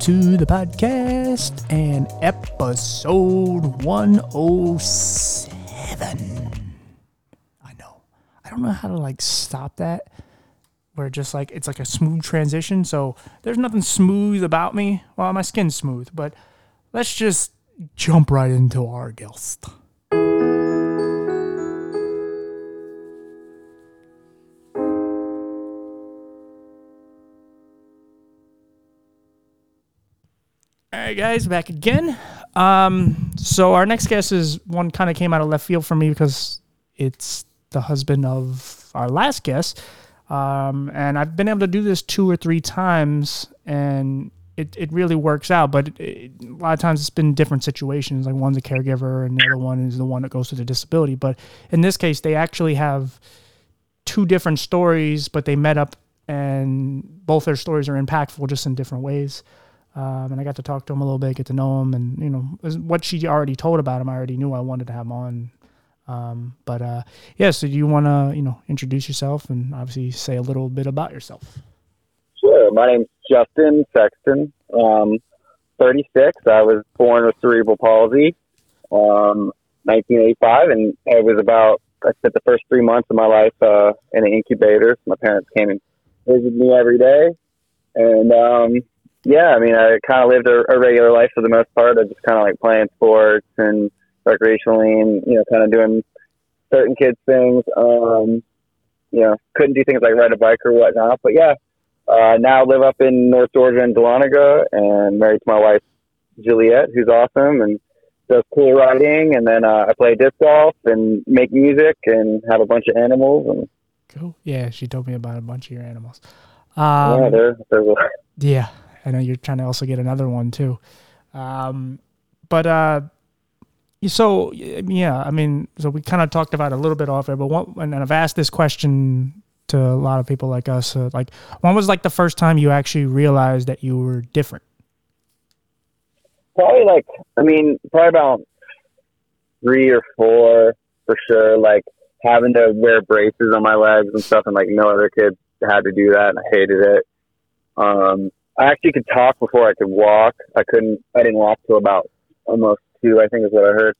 to the podcast and episode 107. I know. I don't know how to like stop that where just like it's like a smooth transition. So there's nothing smooth about me. Well, my skin's smooth, but let's just jump right into our guest. All right, guys, back again. Um, so our next guest is one kind of came out of left field for me because it's the husband of our last guest. Um, and I've been able to do this two or three times, and it, it really works out. But it, it, a lot of times it's been different situations. Like one's a caregiver, and the other one is the one that goes to the disability. But in this case, they actually have two different stories, but they met up, and both their stories are impactful just in different ways. Um, and I got to talk to him a little bit, get to know him, and you know what she already told about him. I already knew I wanted to have him on. Um, but uh, yeah, so do you want to you know introduce yourself and obviously say a little bit about yourself? Sure. My name's Justin Sexton. Um, 36. I was born with cerebral palsy, um, 1985, and it was about I spent the first three months of my life uh, in an incubator. My parents came and visited me every day, and um, yeah, I mean, I kind of lived a, a regular life for the most part. I just kind of like playing sports and recreationally, and you know, kind of doing certain kids things. Um, you know, couldn't do things like ride a bike or whatnot. But yeah, uh, now live up in North Georgia in Dahlonega, and married to my wife Juliet, who's awesome and does cool riding. And then uh, I play disc golf and make music and have a bunch of animals. And cool. Yeah, she told me about a bunch of your animals. Um, yeah, they're, they're yeah. I know you're trying to also get another one too. Um, but uh, so yeah, I mean, so we kind of talked about it a little bit off air, but and I've asked this question to a lot of people like us. Uh, like, when was like the first time you actually realized that you were different? Probably like, I mean, probably about three or four for sure. Like having to wear braces on my legs and stuff, and like no other kids had to do that, and I hated it. Um, I actually could talk before I could walk. I couldn't. I didn't walk till about almost two. I think is what I heard.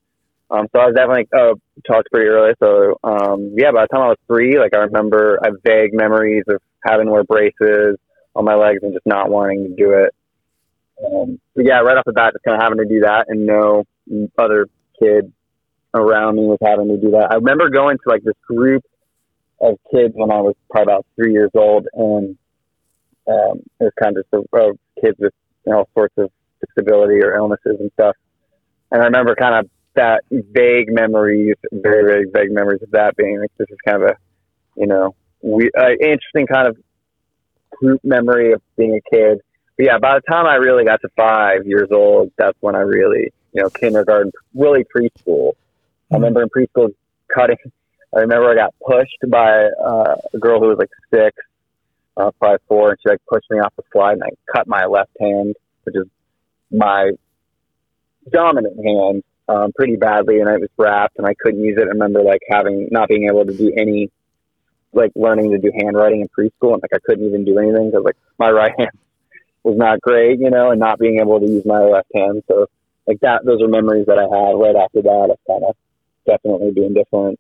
Um, so I was definitely uh, talked pretty early. So um, yeah, by the time I was three, like I remember, I have vague memories of having to wear braces on my legs and just not wanting to do it. Um, but yeah, right off the bat, just kind of having to do that and no other kid around me was having to do that. I remember going to like this group of kids when I was probably about three years old, and um, it was kind of just a, a kids with you know, all sorts of disability or illnesses and stuff. And I remember kind of that vague memories, very, very vague memories of that being like, this is kind of a, you know, we, uh, interesting kind of group memory of being a kid. But yeah, by the time I really got to five years old, that's when I really, you know, kindergarten, really preschool. I mm-hmm. remember in preschool cutting, I remember I got pushed by uh, a girl who was like six uh, five four, and she like pushed me off the slide, and I cut my left hand, which is my dominant hand, um, pretty badly, and it was wrapped, and I couldn't use it. I remember like having not being able to do any, like learning to do handwriting in preschool, and like I couldn't even do anything because like my right hand was not great, you know, and not being able to use my left hand. So like that, those are memories that I have right after that of kind of definitely being different.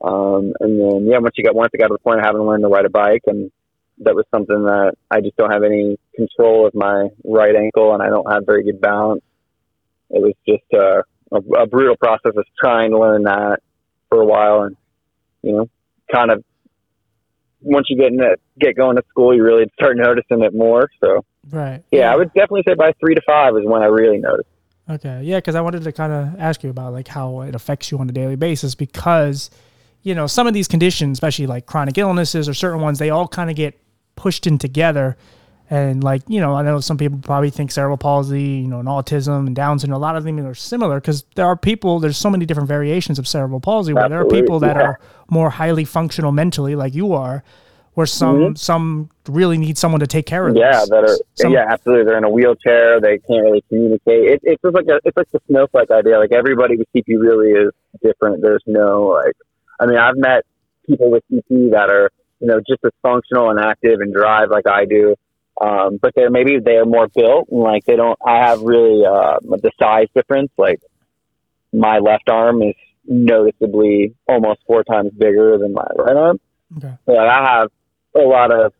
Um, and then yeah, once you got once I got to the point of having to learn to ride a bike and that was something that I just don't have any control of my right ankle and I don't have very good balance. It was just a, a, a brutal process of trying to learn that for a while and, you know, kind of once you get in it, get going to school, you really start noticing it more. So, right. Yeah, yeah. I would definitely say by three to five is when I really noticed. Okay. Yeah. Cause I wanted to kind of ask you about like how it affects you on a daily basis because, you know, some of these conditions, especially like chronic illnesses or certain ones, they all kind of get pushed in together. And like, you know, I know some people probably think cerebral palsy, you know, and autism and Down syndrome, a lot of them are similar because there are people, there's so many different variations of cerebral palsy where Absolutely. there are people that yeah. are more highly functional mentally, like you are, where some mm-hmm. some really need someone to take care of. Yeah, that are some, yeah, absolutely. They're in a wheelchair. They can't really communicate. It, it's just like a, it's like the snowflake idea. Like everybody with CP really is different. There's no like, I mean, I've met people with CP that are you know, just as functional and active and drive like I do. Um, but they're maybe they're more built and like they don't. I have really uh, the size difference. Like my left arm is noticeably almost four times bigger than my right arm. Okay. So like, I have a lot of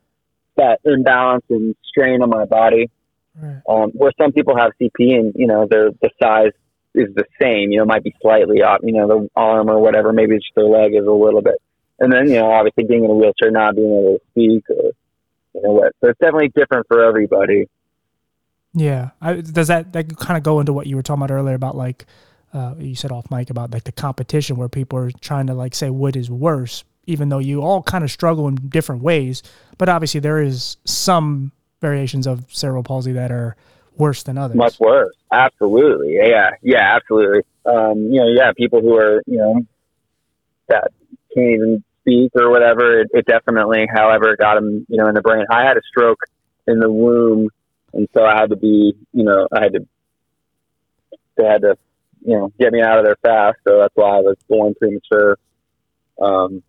that imbalance and strain on my body. Right. Um, where some people have CP and you know their the size is the same. You know, might be slightly off. You know, the arm or whatever. Maybe just their leg is a little bit. And then you know, obviously being in a wheelchair, not being able to speak, or you know what. So it's definitely different for everybody. Yeah. I, does that that kind of go into what you were talking about earlier about like uh, you said off mic about like the competition where people are trying to like say what is worse, even though you all kind of struggle in different ways. But obviously there is some variations of cerebral palsy that are worse than others. Much worse. Absolutely. Yeah. Yeah. Absolutely. Um, you know, yeah, people who are you know that can't even speak or whatever. It, it definitely, however, got him, you know in the brain. I had a stroke in the womb, and so I had to be you know I had to they had to you know get me out of there fast. So that's why I was born premature. Um,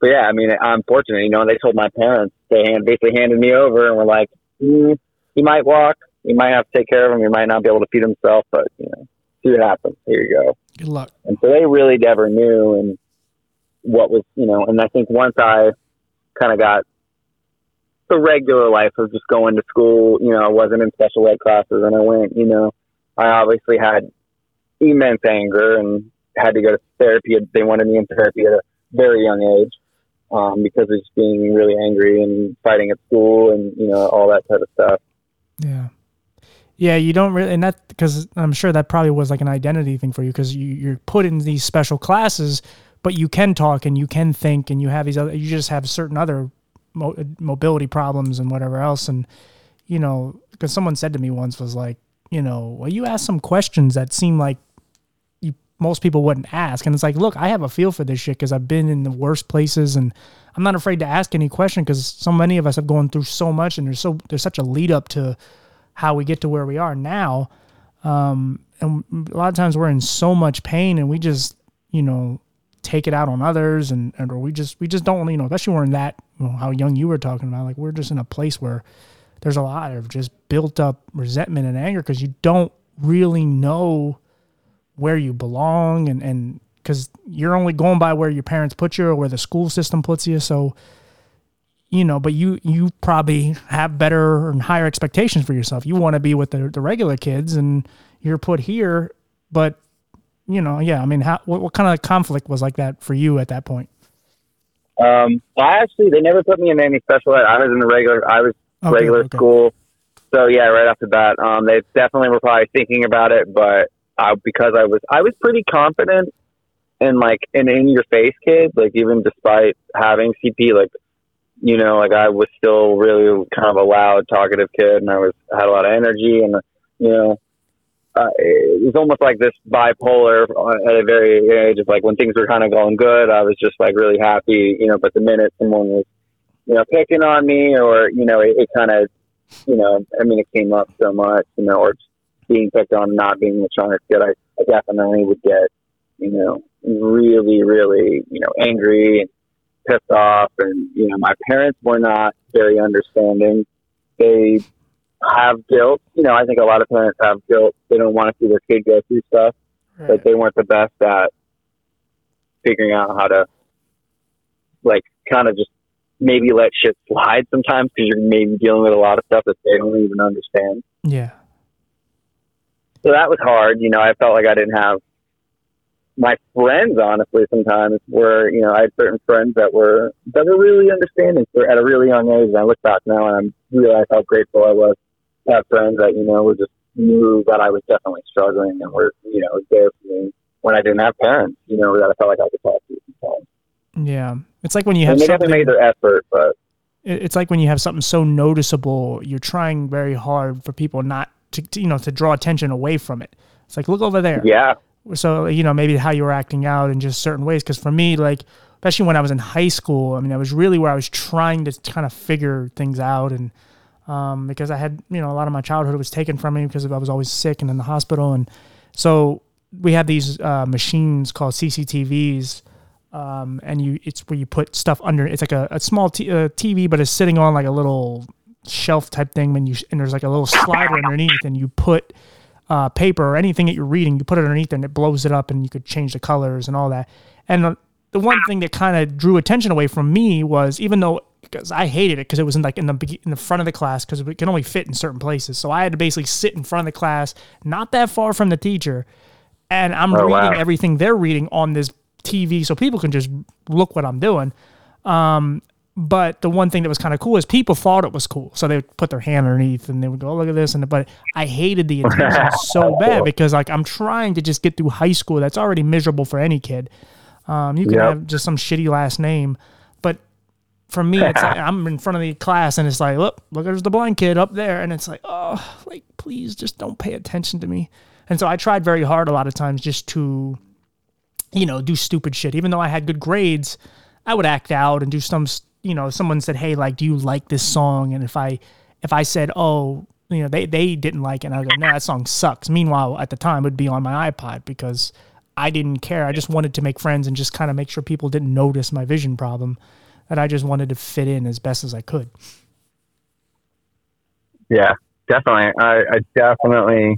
but yeah, I mean, I'm fortunate. You know, they told my parents they hand, basically handed me over and were like, mm, "He might walk. You might have to take care of him. He might not be able to feed himself, but you know, see what happens. Here you go." Good luck. And so they really never knew and what was, you know, and I think once I kind of got the regular life of just going to school, you know, I wasn't in special ed classes and I went, you know, I obviously had immense anger and had to go to therapy. They wanted me in therapy at a very young age um, because of just being really angry and fighting at school and, you know, all that type of stuff. Yeah. Yeah, you don't really, and that because I'm sure that probably was like an identity thing for you because you, you're put in these special classes, but you can talk and you can think and you have these other, you just have certain other mo- uh, mobility problems and whatever else. And, you know, because someone said to me once was like, you know, well, you ask some questions that seem like you most people wouldn't ask. And it's like, look, I have a feel for this shit because I've been in the worst places and I'm not afraid to ask any question because so many of us have gone through so much and there's so, there's such a lead up to, how we get to where we are now. Um, and a lot of times we're in so much pain and we just, you know, take it out on others and, and or we just, we just don't, you know, especially when that, you know, how young you were talking about, like we're just in a place where there's a lot of just built up resentment and anger because you don't really know where you belong and, and, because you're only going by where your parents put you or where the school system puts you. So, you know, but you you probably have better and higher expectations for yourself. You want to be with the, the regular kids, and you're put here. But you know, yeah, I mean, how what, what kind of conflict was like that for you at that point? Um, I actually they never put me in any special ed. I was in the regular. I was Okay, regular okay. school. So yeah, right off the bat, um, they definitely were probably thinking about it, but uh, because I was I was pretty confident and like an in your face kid, like even despite having CP, like you know, like I was still really kind of a loud, talkative kid, and I was had a lot of energy, and you know, uh, it was almost like this bipolar at a very age of like when things were kind of going good, I was just like really happy, you know, but the minute someone was, you know, picking on me or you know, it, it kind of, you know, I mean, it came up so much, you know, or being picked on, not being the strongest kid, I, I definitely would get, you know, really, really, you know, angry and pissed off. And, you know, my parents were not very understanding. They have guilt. You know, I think a lot of parents have guilt. They don't want to see their kid go through stuff, but they weren't the best at figuring out how to, like, kind of just maybe let shit slide sometimes because you're maybe dealing with a lot of stuff that they don't even understand. Yeah. So that was hard. You know, I felt like I didn't have my friends, honestly, sometimes were, you know, I had certain friends that were, that were really understanding for at a really young age. And I look back now and I realize how grateful I was to have friends that, you know, were just knew that I was definitely struggling and were, you know, there for me when I didn't have parents, you know, that I felt like I could talk to sometimes. Yeah. It's like when you have And they something, made their effort, but it's like when you have something so noticeable, you're trying very hard for people not to, to, you know, to draw attention away from it. It's like, look over there. yeah, so you know maybe how you were acting out in just certain ways because for me like especially when i was in high school i mean that was really where i was trying to kind of figure things out and um, because i had you know a lot of my childhood was taken from me because i was always sick and in the hospital and so we had these uh, machines called cctvs um, and you it's where you put stuff under. It's like a, a small t- uh, TV, but it's sitting on like a little shelf type thing. When you and there's like a little slider underneath, and you put uh, paper or anything that you're reading, you put it underneath, and it blows it up, and you could change the colors and all that. And the, the one thing that kind of drew attention away from me was even though because I hated it because it was in like in the in the front of the class because it can only fit in certain places. So I had to basically sit in front of the class, not that far from the teacher, and I'm oh, reading wow. everything they're reading on this TV so people can just look what I'm doing. Um, but the one thing that was kind of cool is people thought it was cool, so they would put their hand underneath and they would go, oh, "Look at this!" And but I hated the attention so bad because like I'm trying to just get through high school. That's already miserable for any kid. Um, you can yep. have just some shitty last name, but for me, it's like I'm in front of the class and it's like, look, look, there's the blind kid up there, and it's like, oh, like please just don't pay attention to me. And so I tried very hard a lot of times just to you know, do stupid shit. Even though I had good grades, I would act out and do some, you know, someone said, "Hey, like, do you like this song?" And if I if I said, "Oh, you know, they they didn't like it," and I go, "No, that song sucks." Meanwhile, at the time, it would be on my iPod because I didn't care. I just wanted to make friends and just kind of make sure people didn't notice my vision problem. That I just wanted to fit in as best as I could. Yeah, definitely. I, I definitely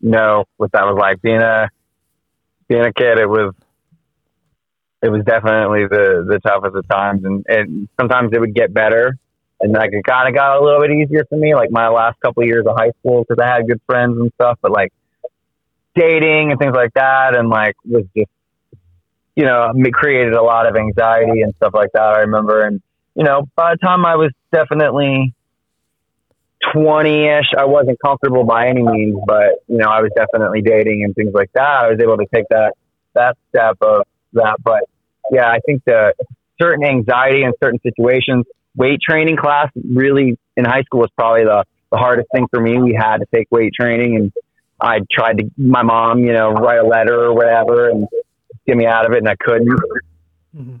know what that was like being a being a kid, it was it was definitely the the toughest of times, and and sometimes it would get better, and like it kind of got a little bit easier for me, like my last couple of years of high school, because I had good friends and stuff, but like dating and things like that, and like was just you know created a lot of anxiety and stuff like that. I remember, and you know by the time I was definitely 20 ish. I wasn't comfortable by any means, but you know, I was definitely dating and things like that. I was able to take that, that step of that. But yeah, I think the certain anxiety in certain situations, weight training class really in high school was probably the, the hardest thing for me. We had to take weight training and I tried to, my mom, you know, write a letter or whatever and get me out of it and I couldn't. Mm-hmm.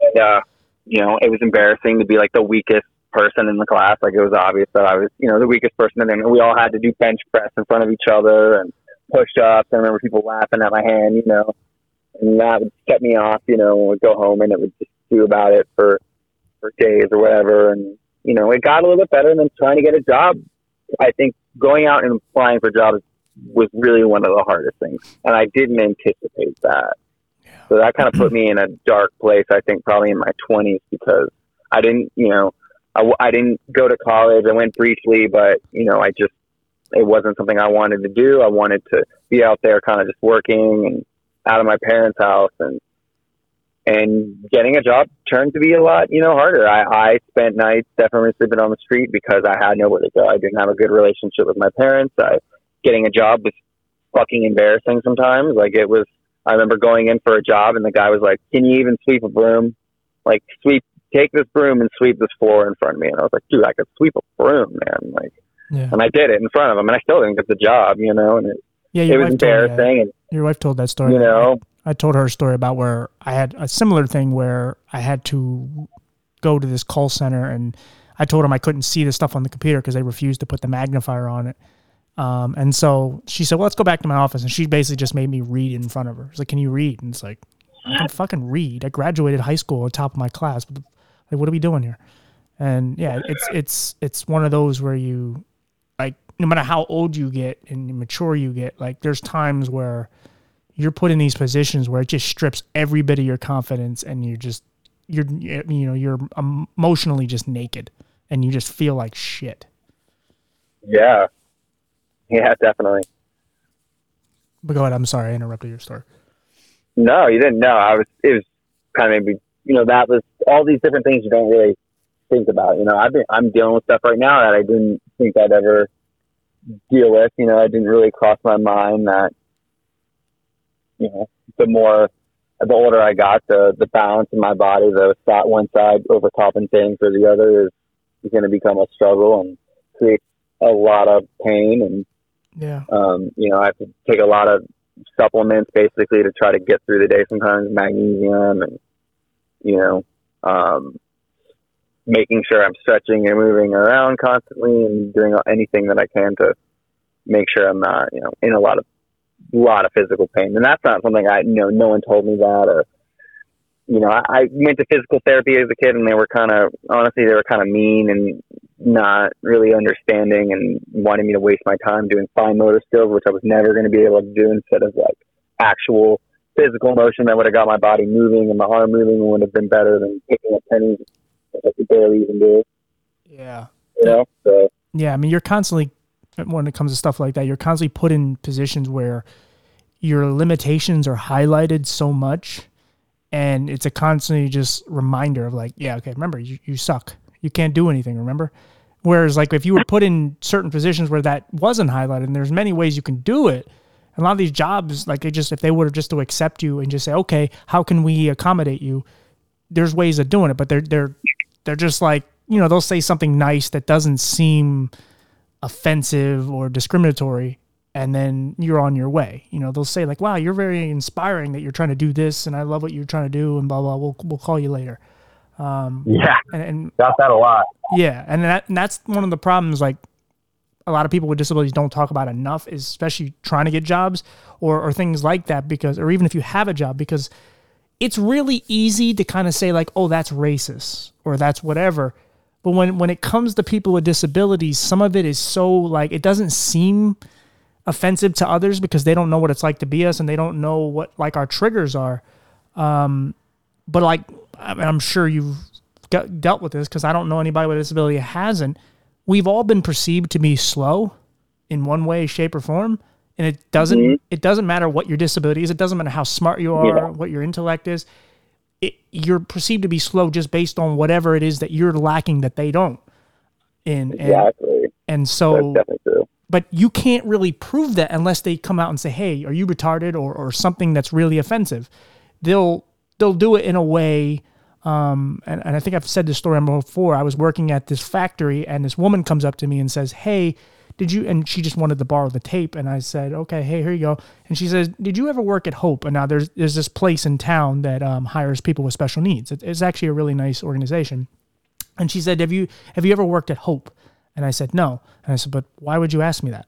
And, uh, you know, it was embarrassing to be like the weakest person in the class. Like it was obvious that I was, you know, the weakest person in there. We all had to do bench press in front of each other and push ups. I remember people laughing at my hand, you know, and that would set me off, you know, when we'd go home and it would just do about it for, for days or whatever. And, you know, it got a little bit better than trying to get a job. I think going out and applying for jobs was really one of the hardest things. And I didn't anticipate that. So that kind of put me in a dark place, I think, probably in my 20s because I didn't, you know, I, I didn't go to college. I went briefly, but you know, I just it wasn't something I wanted to do. I wanted to be out there, kind of just working and out of my parents' house, and and getting a job turned to be a lot, you know, harder. I, I spent nights definitely sleeping on the street because I had nowhere to go. I didn't have a good relationship with my parents. I getting a job was fucking embarrassing sometimes. Like it was. I remember going in for a job and the guy was like, "Can you even sweep a broom? Like sweep take this broom and sweep this floor in front of me. And I was like, dude, I could sweep a broom, man. Like, yeah. and I did it in front of him, and I still didn't get the job, you know. And it, yeah, it was embarrassing. And, your wife told that story. You know, I, told her a story about where I had a similar thing where I had to go to this call center, and I told them I couldn't see the stuff on the computer because they refused to put the magnifier on it. Um, and so she said, "Well, let's go back to my office." And she basically just made me read in front of her. It's like, "Can you read?" And it's like, "I can fucking read. I graduated high school on top of my class. But like, what are we doing here? And yeah, it's it's it's one of those where you no matter how old you get and mature you get, like there's times where you're put in these positions where it just strips every bit of your confidence and you're just you're you know you're emotionally just naked and you just feel like shit. Yeah. Yeah, definitely. But go ahead. I'm sorry, I interrupted your story. No, you didn't know. I was. It was kind of maybe you know, that was all these different things you don't really think about. You know, I've been, I'm dealing with stuff right now that I didn't think I'd ever deal with. You know, it didn't really cross my mind that, you know, the more, the older I got, the, the balance in my body, the fat one side overcompensating for the other is, is going to become a struggle and create a lot of pain. And, yeah, um, you know, I have to take a lot of supplements basically to try to get through the day sometimes, magnesium and, you know, um, making sure I'm stretching and moving around constantly and doing anything that I can to make sure I'm not, you know, in a lot of lot of physical pain, and that's not something I you know no one told me that or you know I, I went to physical therapy as a kid, and they were kind of honestly they were kind of mean and not really understanding and wanting me to waste my time doing fine motor skills, which I was never going to be able to do instead of like actual physical motion that would have got my body moving and my arm moving would have been better than picking up pennies I could barely even do. Yeah. You know, so Yeah, I mean, you're constantly when it comes to stuff like that, you're constantly put in positions where your limitations are highlighted so much, and it's a constantly just reminder of like, yeah, okay, remember, you, you suck, you can't do anything. Remember. Whereas, like, if you were put in certain positions where that wasn't highlighted, and there's many ways you can do it, and a lot of these jobs, like, they just if they would have just to accept you and just say, okay, how can we accommodate you? There's ways of doing it, but they're they're they're just like you know they'll say something nice that doesn't seem offensive or discriminatory and then you're on your way. You know they'll say like wow you're very inspiring that you're trying to do this and i love what you're trying to do and blah blah we'll, we'll call you later. Um, yeah, and, and got that a lot. yeah and, that, and that's one of the problems like a lot of people with disabilities don't talk about enough especially trying to get jobs or, or things like that because or even if you have a job because it's really easy to kind of say like oh that's racist or that's whatever. But when when it comes to people with disabilities some of it is so like it doesn't seem offensive to others because they don't know what it's like to be us and they don't know what like our triggers are. Um but like i'm sure you've got, dealt with this because i don't know anybody with a disability that hasn't. We've all been perceived to be slow in one way shape or form. And it doesn't Mhm. it doesn't matter what your disability is. It doesn't matter how smart you are Yeah. what your intellect is it, you're perceived to be slow just based on whatever it is that you're lacking that they don't. And and, Exactly. and so but you can't really prove that unless they come out and say hey are you retarded? or, or something that's really offensive. They'll they'll do it in a way um, and, and i think i've said this story before. I was working at this factory and this woman comes up to me and says hey did you and she just wanted to borrow the tape. And i said okay hey here you go. And she says did you ever work at hope? And now there's there's this place in town that um, hires people with special needs. It, it's actually a really nice organization. And she said have you have you ever worked at hope? And i said no. And i said but why would you ask me that?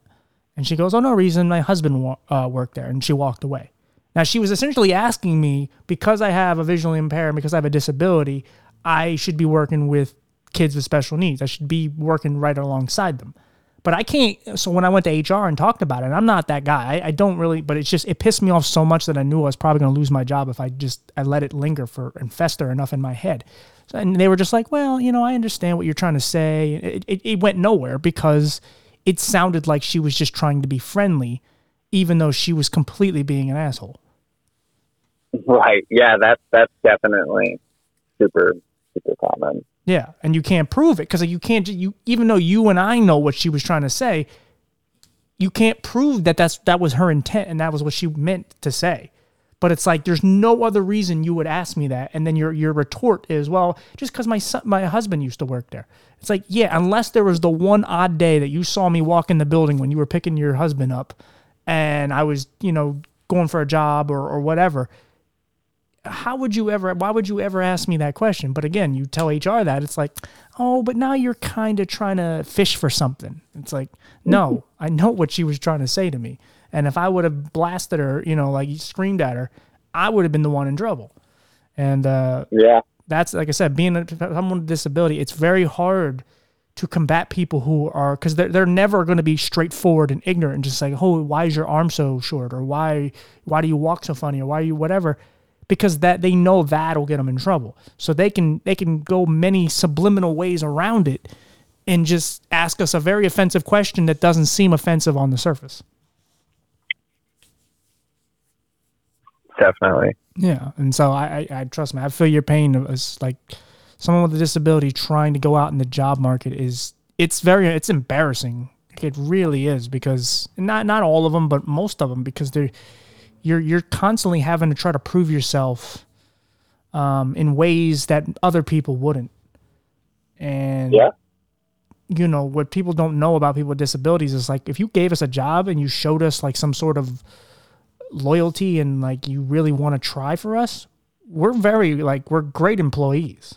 And she goes, "Oh no, reason. My husband wa- uh, worked there," and she walked away. Now she was essentially asking me because I have a visually impaired, because I have a disability, I should be working with kids with special needs. I should be working right alongside them. But I can't. So when I went to HR and talked about it, I'm not that guy. I, I don't really. But it's just it pissed me off so much that I knew I was probably going to lose my job if I just I let it linger for and fester enough in my head. So, and they were just like, "Well, you know, I understand what you're trying to say." It, it, it went nowhere because it sounded like she was just trying to be friendly, even though she was completely being an asshole. Right. Yeah, that's that's definitely super super common. Yeah, and you can't prove it because you can't. You even though you and I know what she was trying to say, you can't prove that that's that was her intent and that was what she meant to say. But it's like there's no other reason you would ask me that, and then your your retort is, well, just because my son, my husband used to work there. It's like, yeah, unless there was the one odd day that you saw me walk in the building when you were picking your husband up, and I was, you know, going for a job or or whatever how would you ever why would you ever ask me that question? But again you tell hr that it's like oh but now you're kind of trying to fish for something. It's like no i know what she was trying to say to me. And if i would have blasted her you know like screamed at her i would have been the one in trouble. And uh, Yeah. that's like i said being a, someone with disability it's very hard to combat people who are because they're, they're never going to be straightforward and ignorant and just like oh why is your arm so short? or why why do you walk so funny? or why are you whatever because that they know that'll get them in trouble so they can they can go many subliminal ways around it and just ask us a very offensive question that doesn't seem offensive on the surface Definitely. Yeah, and so I, I, I trust me. I feel your pain. As like someone with a disability trying to go out in the job market is it's very it's embarrassing. It really is because not not all of them, but most of them because they're you're you're constantly having to try to prove yourself um, in ways that other people wouldn't. And Yeah. you know what people don't know about people with disabilities is like if you gave us a job and you showed us like some sort of loyalty and like you really want to try for us, we're very like we're great employees.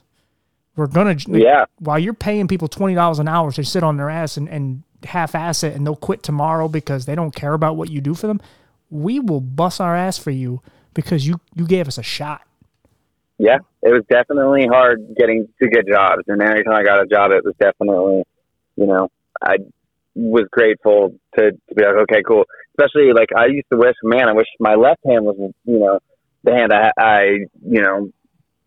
We're gonna Yeah. while you're paying people twenty dollars an hour to sit on their ass and, and half ass it and they'll quit tomorrow because they don't care about what you do for them. We will bust our ass for you because you you gave us a shot. Yeah, it was definitely hard getting to get jobs, and every time I got a job, it was definitely, you know, I was grateful to, to be like, okay, cool. Especially like I used to wish, man, I wish my left hand was, you know, the hand I, I you know,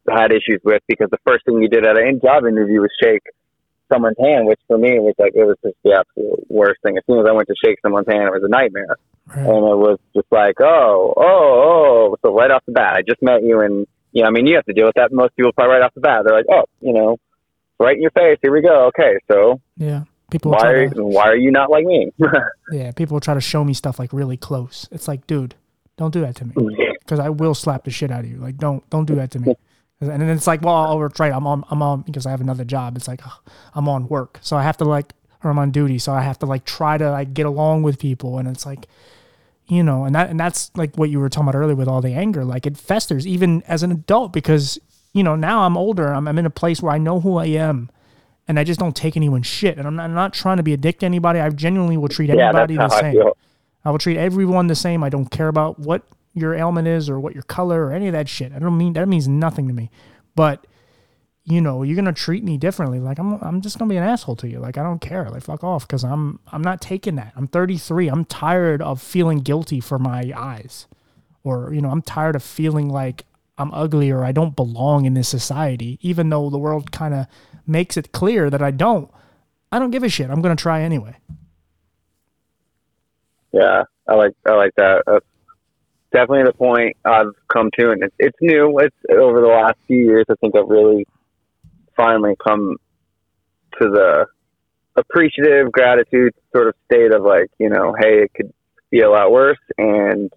had issues with because the first thing you did at any job interview was shake someone's hand, which for me was like it was just the absolute worst thing. As soon as I went to shake someone's hand, it was a nightmare, right. and it was just like, oh, oh, oh. So right off the bat, I just met you, and you know, I mean, you have to deal with that. Most people probably right off the bat, they're like, oh, you know, right in your face. Here we go. Okay, so yeah. People why, are, to, why are you not like me? yeah, people will try to show me stuff like really close. It's like, dude, don't do that to me because I will slap the shit out of you. Like, don't don't do that to me. And then it's like, well, oh, right, I'm on, I'm on because I have another job. It's like oh, I'm on work, so I have to like, or I'm on duty, so I have to like try to like get along with people, and it's like, you know, and that and that's like what you were talking about earlier with all the anger, like it festers even as an adult because you know now I'm older, I'm, I'm in a place where I know who I am, and I just don't take anyone's shit, and I'm not, I'm not trying to be a dick to anybody. I genuinely will treat anybody yeah, the same. I, I will treat everyone the same. I don't care about what your ailment is or what your color or any of that shit. I don't mean that means nothing to me. But you know, you're gonna treat me differently. Like I'm, I'm just gonna be an asshole to you. Like I don't care. Like fuck off, because I'm, I'm not taking that. I'm 33. I'm tired of feeling guilty for my eyes, or you know, I'm tired of feeling like I'm ugly or I don't belong in this society. Even though the world kind of makes it clear that I don't. I don't give a shit. I'm gonna try anyway. Yeah, I like, I like that. That's definitely the point I've come to, and it's, it's new. It's over the last few years. I think I've really finally come to the appreciative gratitude sort of state of like, you know, hey, it could be a lot worse, and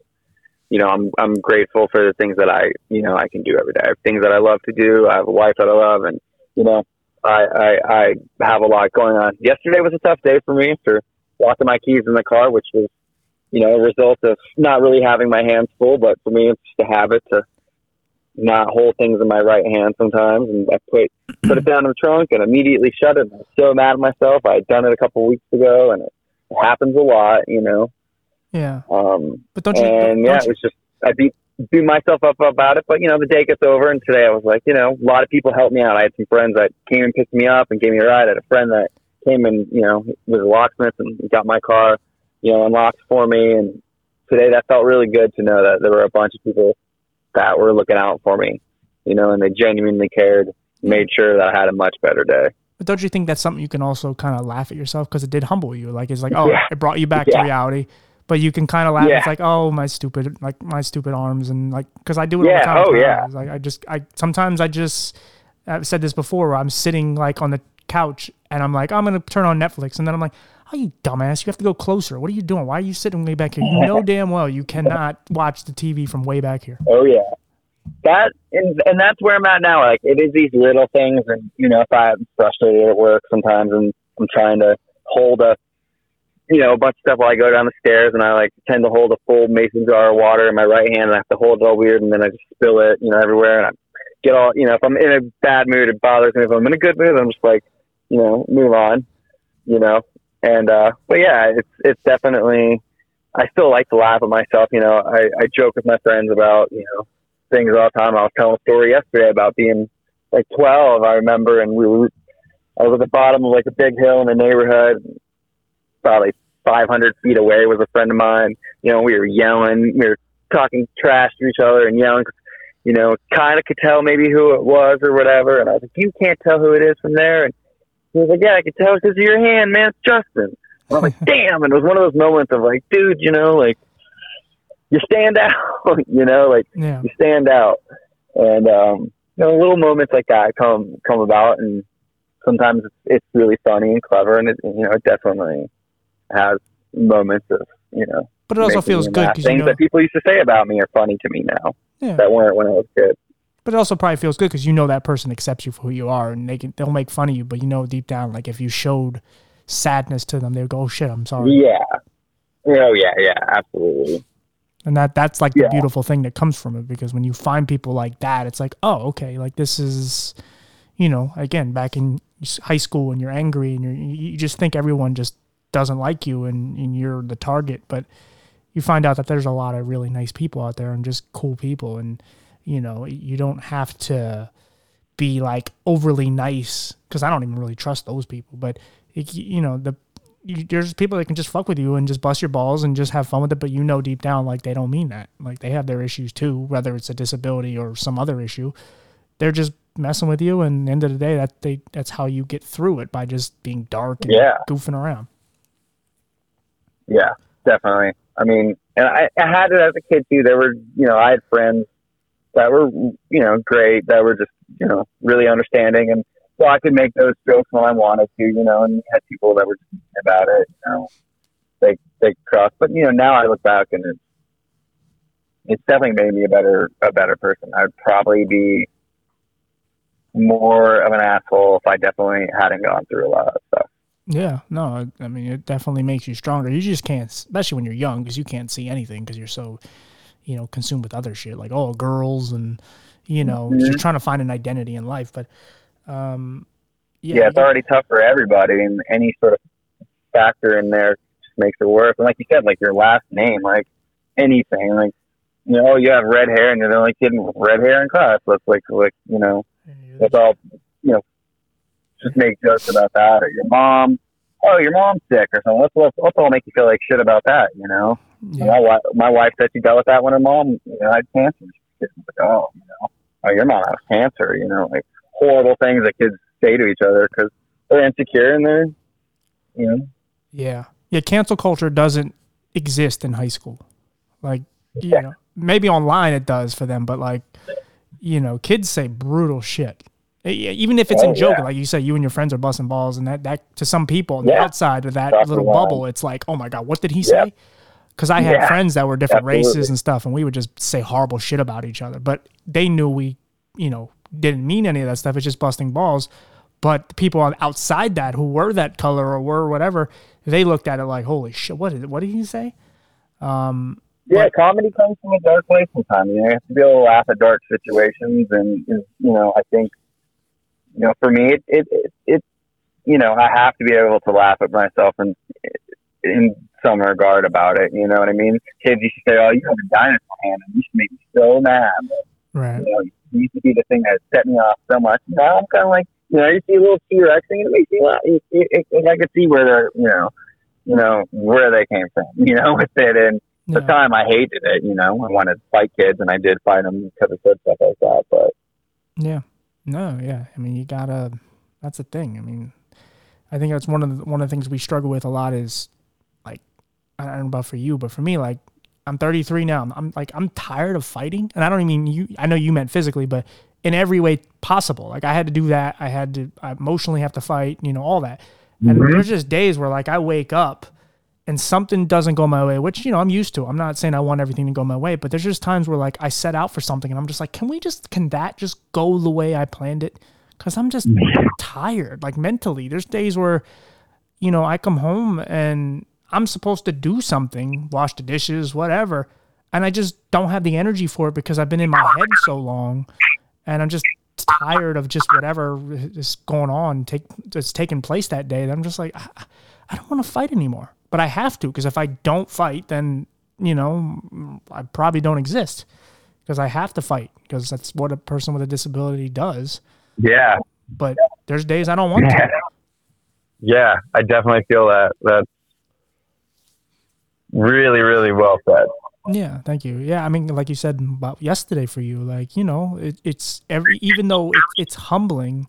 you know, I'm I'm grateful for the things that I, you know, I can do every day. I have things that I love to do. I have a wife that I love, and you know, I I, I have a lot going on. Yesterday was a tough day for me for locking my keys in the car, which was you know, a result of not really having my hands full, but for me, it's just a habit to not hold things in my right hand sometimes. And I put, put it down in the trunk and immediately shut it. I'm so mad at myself. I had done it a couple weeks ago and it happens a lot, you know? Yeah. Um, but don't you, and don't yeah, you, it was just, I beat, beat myself up about it, but you know, the day gets over and today I was like, you know, a lot of people helped me out. I had some friends that came and picked me up and gave me a ride. I had a friend that came and, you know, was a locksmith and got my car you know, unlocked for me. And today that felt really good to know that there were a bunch of people that were looking out for me, you know, and they genuinely cared, made sure that I had a much better day. But don't you think that's something you can also kind of laugh at yourself because it did humble you? Like it's like, oh, yeah. it brought you back yeah. to reality. But you can kind of laugh. Yeah. It's like, oh, my stupid, like my stupid arms, and like because I do it yeah. all the time. Oh yeah. Like I just, I sometimes I just, I've said this before. Where I'm sitting like on the couch and I'm like, I'm gonna turn on Netflix, and then I'm like, Oh, you dumbass! You have to go closer. What are you doing? Why are you sitting way back here? You know damn well you cannot watch the TV from way back here. Oh yeah, that and and that's where I'm at now. Like it is these little things, and you know, if I'm frustrated at work sometimes, and I'm trying to hold a you know, a bunch of stuff while I go down the stairs and I like tend to hold a full mason jar of water in my right hand and I have to hold it all weird and then I just spill it, you know, everywhere and I get all, you know, if I'm in a bad mood, it bothers me. If I'm in a good mood, I'm just like, you know, move on, you know, and uh, but yeah, it's it's definitely. I still like to laugh at myself. You know, I, I joke with my friends about you know things all the time. I was telling a story yesterday about being like 12. I remember, and we were I was at the bottom of like a big hill in the neighborhood, probably 500 feet away was a friend of mine. You know, we were yelling, we were talking trash to each other and yelling. You know, kind of could tell maybe who it was or whatever. And I was like, you can't tell who it is from there. And he was like, yeah, I can tell because of your hand, man. It's Justin. And I'm like, damn. And it was one of those moments of like, dude, you know, like you stand out, you know, like yeah. you stand out. And, um, you know, little moments like that come, come about and sometimes it's, it's really funny and clever and it, you know, it definitely has moments of, you know, but it also feels good because things you know, that people used to say about me are funny to me now yeah. that weren't when I was kid. But it also probably feels good because you know that person accepts you for who you are, and they can they'll make fun of you, but you know deep down, like if you showed sadness to them, they'd go, "Oh shit, I'm sorry." Yeah. Oh yeah, yeah, absolutely. And that that's like yeah. the beautiful thing that comes from it because when you find people like that, it's like, oh, okay, like this is, you know, again, back in high school when you're angry and you're you just think everyone just doesn't like you and, and you're the target, but you find out that there's a lot of really nice people out there and just cool people and you know you don't have to be like overly nice because i don't even really trust those people but it, you know the you, there's people that can just fuck with you and just bust your balls and just have fun with it but you know deep down like they don't mean that like they have their issues too whether it's a disability or some other issue they're just messing with you and the end of the day that they that's how you get through it by just being dark and Yeah. goofing around Yeah, definitely. I mean, and I, I had it as a kid too. There were, you know, I had friends that were, you know, great, that were just, you know, really understanding. And so I could make those jokes when I wanted to, you know, and had people that were just about it, you know, they, they cross. But, you know, now I look back and it's, it's definitely made me a better, a better person. I'd probably be more of an asshole if I definitely hadn't gone through a lot of stuff. Yeah, no, I- I mean it definitely makes you stronger. You just can't, especially when you're young, because you can't see anything because you're so, you know, consumed with other shit like oh girls and you know Mhm. you're trying to find an identity in life. But um, yeah, yeah, it's already tough for everybody, and any sort of factor in there just makes it worse. And like you said, like your last name, like anything, like you know, you have red hair, and you're the only kid with red hair in class. Let's like, like you know, let's all, you know, just make jokes about that, or your mom. Oh, your mom's sick or something. Let's let's, let's all make you feel like shit about that, you know. Yeah, My wife, my wife said she dealt with that when her mom, you know, had cancer. She's like, oh, you know, oh, your mom has cancer. You know, like horrible things that kids say to each other because they're insecure and they're, you know, yeah, yeah. Cancel culture doesn't exist in high school. Like you know, maybe online it does for them, but like you know, kids say brutal shit. Even if it's Oh, in joke, yeah. like you say, you and your friends are busting balls, and that, that to some people on the outside of that the little bubble, it's like, oh my god, what did he Yeah. say? Because I had Yeah. friends that were different races and stuff, and we would just say horrible shit about each other. But they knew we, you know, didn't mean any of that stuff. It's just busting balls. But the people on outside that who were that color or were whatever, they looked at it like, holy shit, what did what did he say? Um, yeah, comedy comes from a dark place sometimes. You, know, you have to be able to laugh at dark situations, and you know, I think, you know, for me, it it it, it you know, I have to be able to laugh at myself and in some regard about it. You know what I mean? Kids used to say, "Oh, you have a dinosaur hand," and you used to make me so mad. right. you know, it used to be the thing that set me off so much. Now I'm kind of like, you know, you see a little T Rex thing, and it makes me laugh. It, it, it, I could see where they're, you know, you know, where they came from, you know, with it. And at the time, I hated it. You know, I wanted to fight kids, and I did fight them because it said stuff like that. But Yeah. No, yeah. I mean, you gotta. That's the thing. I mean, I think that's one of the one of the things we struggle with a lot is I don't know about for you, but for me, like I'm 33 now. I'm, I'm like I'm tired of fighting, and I don't even mean you. I know you meant physically, but in every way possible. Like I had to do that. I had to I emotionally have to fight. You know all that. And Mhm. there's just days where like I wake up and something doesn't go my way, which you know I'm used to. I'm not saying I want everything to go my way, but there's just times where like I set out for something and I'm just like, can we just can that just go the way I planned it? Because I'm just tired, like mentally. There's days where you know I come home and I'm supposed to do something, wash the dishes, whatever, and I just don't have the energy for it because I've been in my head so long, and I'm just tired of just whatever is going on take that's taking place that day. That I'm just like, I, I don't want to fight anymore, but I have to because if I don't fight, then you know I probably don't exist because I have to fight because that's what a person with a disability does. yeah, But there's days I don't want to. yeah, I definitely feel that. That's really, really well said. Yeah, thank you. Yeah, I mean, like you said about yesterday for you, like you know, it, it's every even though it, it's humbling.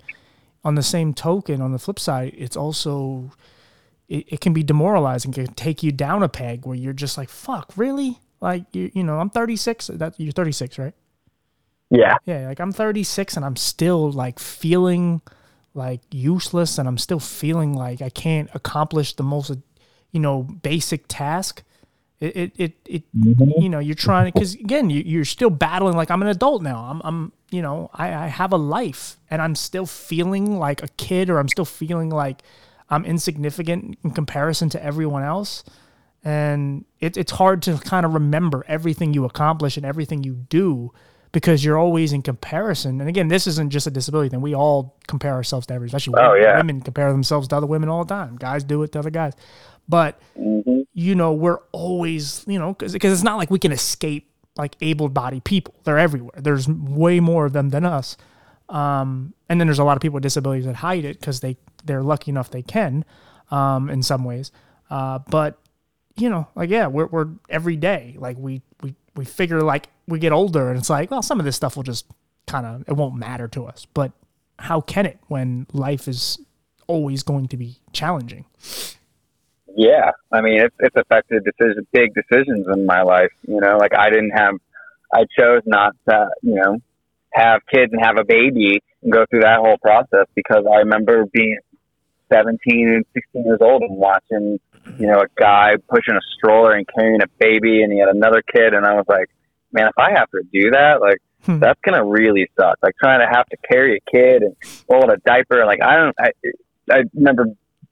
On the same token, on the flip side, it's also it, it can be demoralizing. It can take you down a peg where you're just like, "Fuck, really?" Like you, you know, I'm 36. That you're 36, right? Yeah, Yeah, like I'm 36 and I'm still like feeling like useless and I'm still feeling like I can't accomplish the most, you know, basic task. It, it, it, it mm-hmm. you know, you're trying because again, you, you're still battling. Like I'm an adult now. I'm, I'm, you know, I, I have a life and I'm still feeling like a kid or I'm still feeling like I'm insignificant in comparison to everyone else. And it, it's hard to kind of remember everything you accomplish and everything you do because you're always in comparison. And again, this isn't just a disability thing. We all compare ourselves to everybody, especially Oh, women. yeah. women compare themselves to other women all the time. Guys do it to other guys. But, hmm you know, we're always, you know, because it's not like we can escape like able bodied people. They're everywhere. There's way more of them than us. Um, and then there's a lot of people with disabilities that hide it because they, they're lucky enough they can um, in some ways. Uh, but you know, like yeah, we're we're every day like we we we figure like we get older and it's like well, some of this stuff will just kind of it won't matter to us. But how can it when life is always going to be challenging? Yeah, I mean, it's it's affected decision, big decisions in my life. You know, like I didn't have, I chose not to, you know, have kids and have a baby and go through that whole process because I remember being 17 and 16 years old and watching, you know, a guy pushing a stroller and carrying a baby and he had another kid and I was like, man, if I have to do that, like Hmm. that's gonna really suck. Like trying to have to carry a kid and hold a diaper. Like I don't, I, I remember,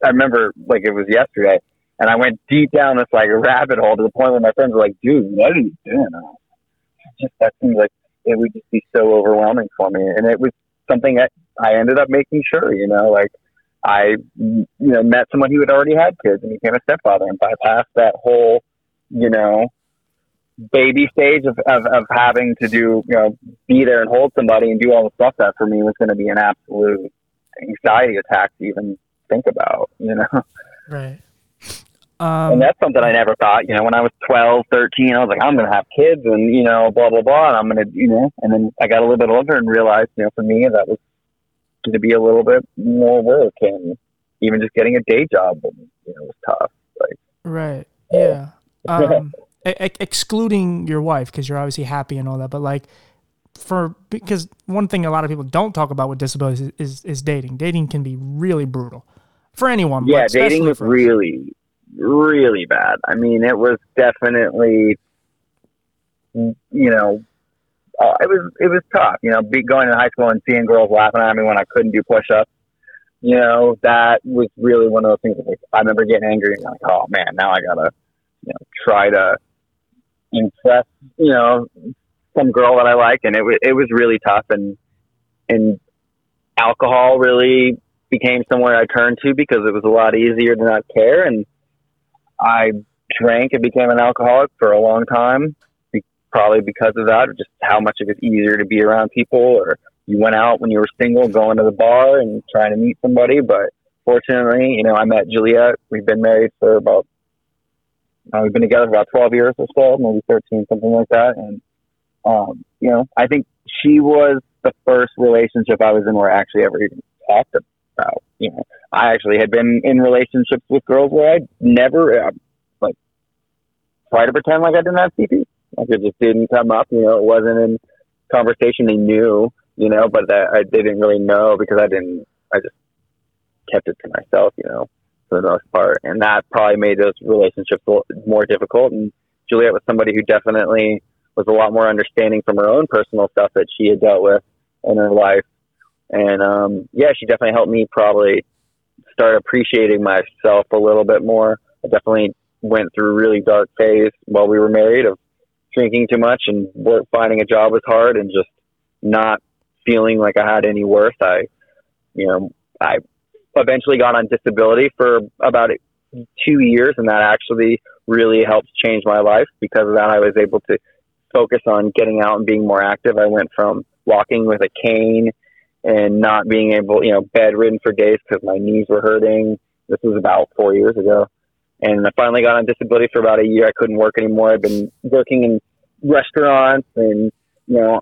I remember like it was yesterday, and I went deep down this like rabbit hole to the point where my friends were like, "Dude, what are you doing?" I Just that seems like it would just be so overwhelming for me, and it was something that I ended up making sure, you know, like I, you know, met someone who had already had kids and became a stepfather and bypassed that whole, you know, baby stage of, of, of having to do, you know, be there and hold somebody and do all the stuff that for me was going to be an absolute anxiety attack to even think about, you know? Right. and Um, that's something I never thought, you know, when I was 12, 13, I was like, I'm going to have kids and, you know, blah, blah, blah. And I'm going to, you know, and then I got a little bit older and realized, you know, for me, that was going to be a little bit more work and even just getting a day job, you know, was tough. Like, right. Yeah. Um, e- excluding your wife because you're obviously happy and all that, but like for because one thing a lot of people don't talk about with disabilities is is, is dating. Dating can be really brutal for anyone. yeah, dating was really, really bad. I mean, it was definitely, you know, uh, it was it was tough. You know, be going to high school and seeing girls laughing at me when I couldn't do push-ups. You know, that was really one of those things. Like, I remember getting angry and like, oh man, now I gotta, you know, try to impress, you know, some girl that I like, and it was it was really tough. And and alcohol really became somewhere I turned to because it was a lot easier to not care. And I drank and became an alcoholic for a long time, be- probably because of that, just how much it was easier to be around people. Or you went out when you were single, going to the bar and trying to meet somebody. But fortunately, you know, I met Juliet. We've been married for about, uh, we've been together for about 12 years or so, maybe 13, something like that. And, um, you know, I think she was the first relationship I was in where I actually ever even talked about. You know, I actually had been in relationships with girls where I never uh, like try to pretend like I didn't have CP. Like it just didn't come up. You know, it wasn't in conversation. They knew, you know, but that I didn't really know because I didn't. I just kept it to myself. You know, for the most part, and that probably made those relationships more difficult. And Juliet was somebody who definitely was a lot more understanding from her own personal stuff that she had dealt with in her life. And um, yeah, she definitely helped me probably start appreciating myself a little bit more. I definitely went through really dark phase while we were married of drinking too much and work, finding a job was hard and just not feeling like I had any worth. I, you know, I eventually got on disability for about two years, and that actually really helped change my life. Because of that, I was able to focus on getting out and being more active. I went from walking with a cane and not being able, you know, bedridden for days because my knees were hurting. This was about four years ago. And I finally got on disability for about a year. I couldn't work anymore. I've been working in restaurants and, you know,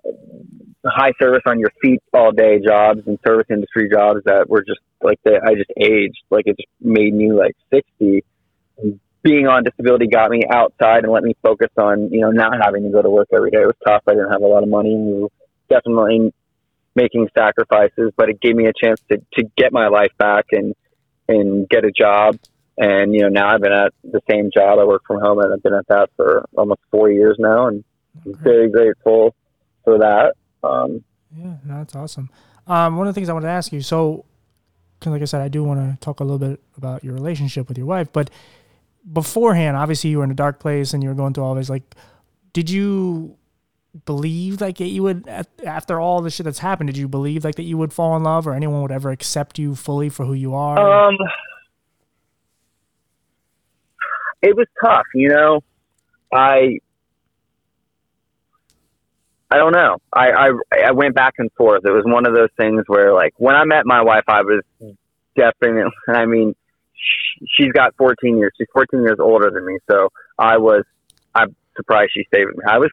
high service on your feet all day jobs and service industry jobs that were just like that. I just aged. Like it just made me like 60. And being on disability got me outside and let me focus on, you know, not having to go to work every day. It was tough. I didn't have a lot of money. We definitely making sacrifices, but it gave me a chance to, to get my life back and, and get a job. And, you know, now I've been at the same job. I work from home and I've been at that for almost four years now and I'm very grateful for that. Um, Yeah, no, that's awesome. Um, one of the things I wanted to ask you, so, because like I said, I do want to talk a little bit about your relationship with your wife, but beforehand, obviously you were in a dark place and you were going through all this. Like, did you believe like that you would after all the shit that's happened? Did you believe like that you would fall in love or anyone would ever accept you fully for who you are? Um, it was tough, you know. I I don't know. I, I I went back and forth. It was one of those things where, like, when I met my wife, I was definitely. I mean, she's got 14 years. She's 14 years older than me, so I was. I'm surprised she stayed with me. I was,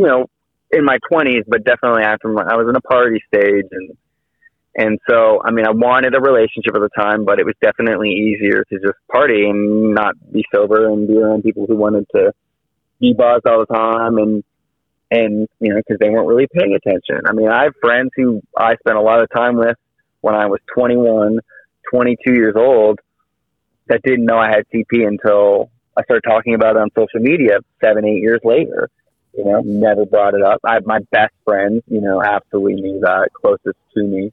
you know, in my 20s, but definitely after my, I was in a party stage, and and so I mean, I wanted a relationship at the time, but it was definitely easier to just party and not be sober and be around people who wanted to be buzzed all the time and and you know because they weren't really paying attention. I mean, I have friends who I spent a lot of time with when I was 21, 22 years old that didn't know I had CP until I started talking about it on social media seven, eight years later. You know, never brought it up. I my best friends, you know, absolutely knew that, closest to me.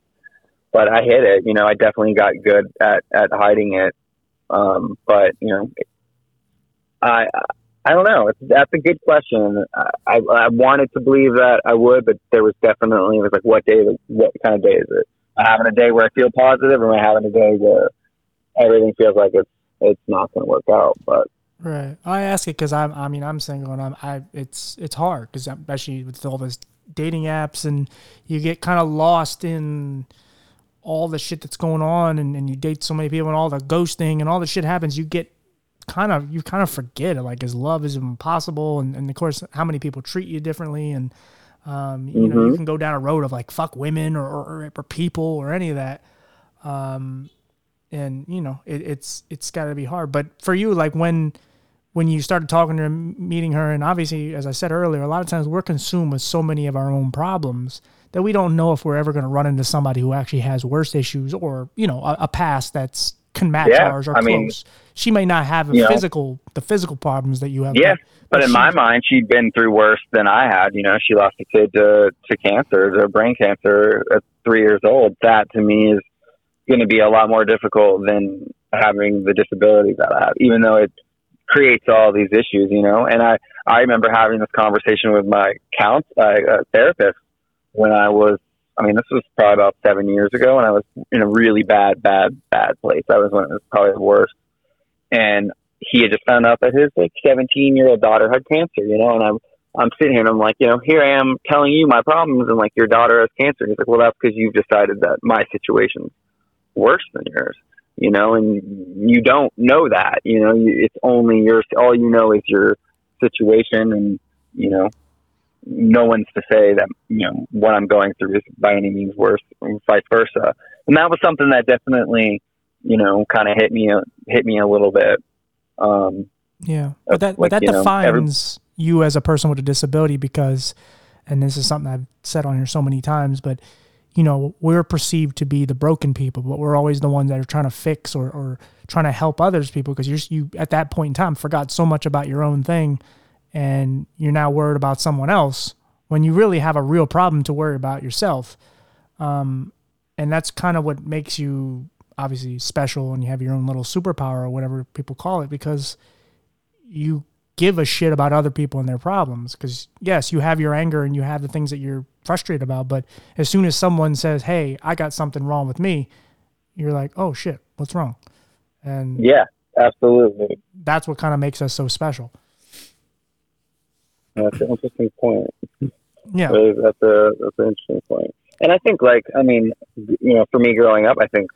But I hid it. You know, I definitely got good at at hiding it. Um, but you know, I I don't know. It's, that's a good question. I, I wanted to believe that I would, but there was definitely it was like, what day? What kind of day is it? Am I having a day where I feel positive, or am I having a day where everything feels like it's it's not going to work out? But right, I ask it because I'm. I mean, I'm single, and I'm. I. It's it's hard because especially with all this dating apps, and you get kind of lost in all the shit that's going on, and, and you date so many people, and all the ghosting, and all the shit happens. You get kind of you kind of forget it like is love is impossible and, and of course how many people treat you differently and um, you mm-hmm. know you mm-hmm. can go down a road of like fuck women or, or, or people or any of that um, and you know it, it's it's got to be hard but for you like when when you started talking to her meeting her and obviously as i said earlier a lot of times we're consumed with so many of our own problems that we don't know if we're ever going to run into somebody who actually has worse issues or you know a, a past that's can match yeah, ours or I close. Mean, she may not have the physical know, the physical problems that you have. Yeah, but, but in my mind, she'd been through worse than I had. You know, she lost a kid to to cancer, to brain cancer at three years old. That to me is going to be a lot more difficult than having the disability that I have, even though it creates all these issues. You know, and I I remember having this conversation with my count uh, therapist when I was I mean, this was probably about seven years ago, and I was in a really bad, bad, bad place. That was when it was probably the worst. And he had just found out that his like 17 year old daughter had cancer, you know, and I'm, I'm sitting here and I'm like, you know, here I am telling you my problems, and like your daughter has cancer. And he's like, well, that's because you've decided that my situation's worse than yours, you know, and you don't know that, you know, it's only your, all you know is your situation, and you know, no one's to say that you know what I'm going through is by any means worse, and vice versa. And that was something that definitely, you know, kind of hit me hit me a little bit. Um, yeah, but that like, but that defines know, every, you as a person with a disability because, and this is something I've said on here so many times, but you know we're perceived to be the broken people, but we're always the ones that are trying to fix or, or trying to help others people because you're you at that point in time forgot so much about your own thing and you're now worried about someone else when you really have a real problem to worry about yourself. Um, and that's kind of what makes you obviously special and you have your own little superpower or whatever people call it because you give a shit about other people and their problems because yes you have your anger and you have the things that you're frustrated about but as soon as someone says hey i got something wrong with me you're like oh shit what's wrong and yeah absolutely that's what kind of makes us so special that's an interesting point. Yeah, that's a that's an interesting point. And I think, like, I mean, you know, for me growing up, I think,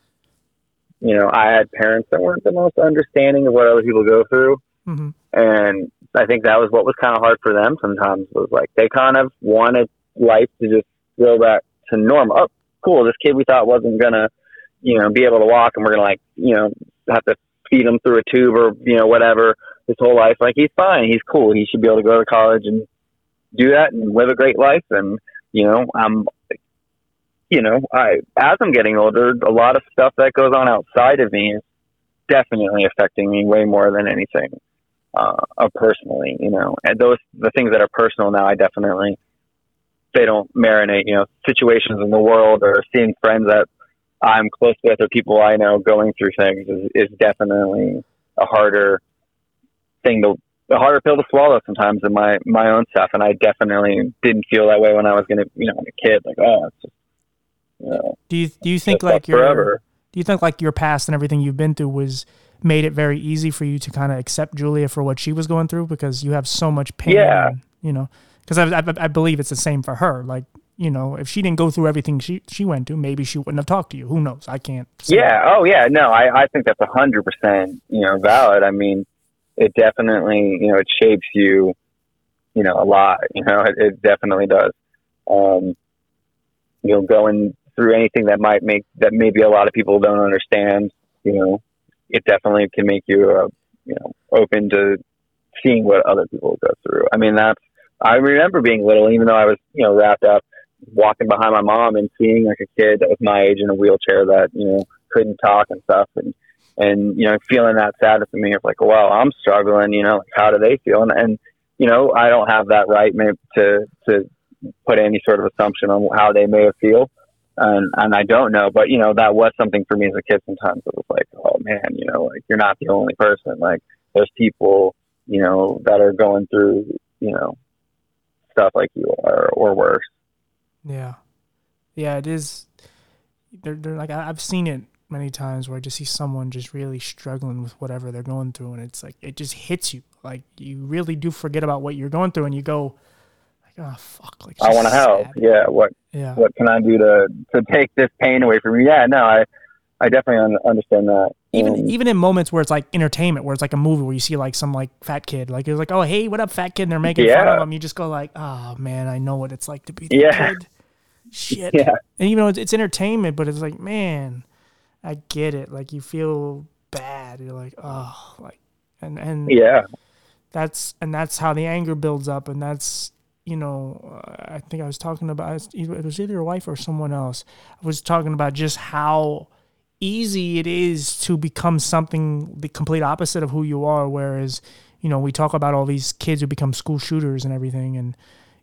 you know, I had parents that weren't the most understanding of what other people go through, mm-hmm. And I think that was what was kind of hard for them. Sometimes was like they kind of wanted life to just go back to normal. Oh, cool! This kid we thought wasn't gonna, you know, be able to walk, and we're gonna like, you know, have to feed him through a tube or you know whatever his whole life. Like he's fine, he's cool. He should be able to go to college and do that and live a great life. And you know, I'm, you know, I as I'm getting older, a lot of stuff that goes on outside of me is definitely affecting me way more than anything uh, personally. You know, and those the things that are personal now, I definitely they don't marinate. You know, situations in the world or seeing friends that I'm close with or people I know going through things is, is definitely a harder thing to a harder pill to swallow sometimes in my my own stuff, and I definitely didn't feel that way when I was gonna, you know, a kid. Like, oh, it's just, you know, do you do you think like your forever. do you think like your past and everything you've been through was made it very easy for you to kind of accept Julia for what she was going through because you have so much pain. Yeah. And, you know, because I, I, I believe it's the same for her. Like, you know, if she didn't go through everything she she went to, maybe she wouldn't have talked to you. Who knows? I can't. Yeah. Oh, yeah. No, I I think that's a hundred percent you know valid. I mean, it definitely you know it shapes you, you know, a lot. You know, it, it definitely does. Um, you know, going through anything that might make that maybe a lot of people don't understand. You know, it definitely can make you, uh, you know, open to seeing what other people go through. I mean, that's, I remember being little, even though I was, you know, wrapped up, walking behind my mom and seeing like a kid that was my age in a wheelchair that, you know, couldn't talk and stuff. And, and, you know, feeling that sadness in me of like, well, I'm struggling, you know, like, how do they feel? And, and, you know, I don't have that right to, to put any sort of assumption on how they may feel and and I don't know, but you know that was something for me as a kid. Sometimes it was like, oh man, you know, like you're not the only person. Like there's people, you know, that are going through, you know, stuff like you are or worse. Yeah, yeah, it is. They're they're like I, I've seen it many times where I just see someone just really struggling with whatever they're going through, and it's like it just hits you. Like you really do forget about what you're going through, and you go, like, oh fuck, like I want to help. Yeah, what yeah. what can I do to to take this pain away from you? Yeah, no, I I definitely un- understand that. Even um, even in moments where it's like entertainment, where it's like a movie where you see like some like fat kid, like it's like, oh hey, what up, fat kid? And they're making yeah. fun of him. You just go like, oh man, I know what it's like to be that yeah. kid. Shit. Yeah. And even though it's, it's entertainment, but it's like, man, I get it. Like you feel bad. You're like, oh, like, and and yeah, that's and that's how the anger builds up, and that's you know, I think I was talking about it was either a wife or someone else. I was talking about just how easy it is to become something the complete opposite of who you are. Whereas, you know, we talk about all these kids who become school shooters and everything, and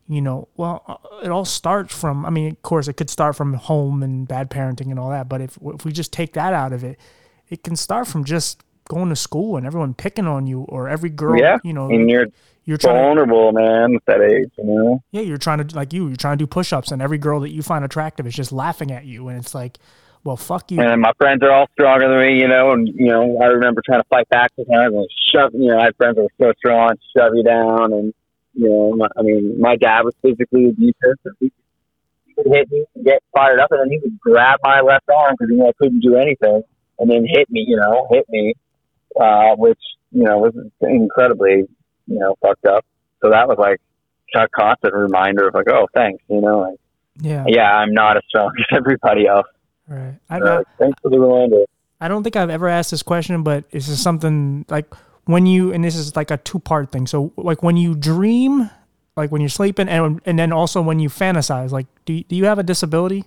you know, well, uh, it all starts from. I mean, of course, it could start from home and bad parenting and all that. But if if we just take that out of it, it can start from just going to school and everyone picking on you or every girl, yeah. you know, and you're you're vulnerable, to, man, at that age, you know. Yeah, you're trying to like you, you're trying to do push-ups, and every girl that you find attractive is just laughing at you, and it's like, well, fuck you. And my friends are all stronger than me, you know, and you know, I remember trying to fight back sometimes and shove, you know, I had friends that were so strong, shove you down, and you know, my, I mean, my dad was physically abusive. So he, he would hit me, get fired up, and then he would grab my left arm because he knew I couldn't do anything, and then hit me, you know, hit me, uh, which you know was incredibly you know, fucked up. So that was like a constant reminder of like, oh, thanks, you know, like, yeah, yeah, I'm not as strong as everybody else. Right. I, uh, thanks for the reminder. I don't think I've ever asked this question, but this is something like when you, and this is like a two part thing. So like when you dream, like when you're sleeping, and and then also when you fantasize, like do you, do you have a disability?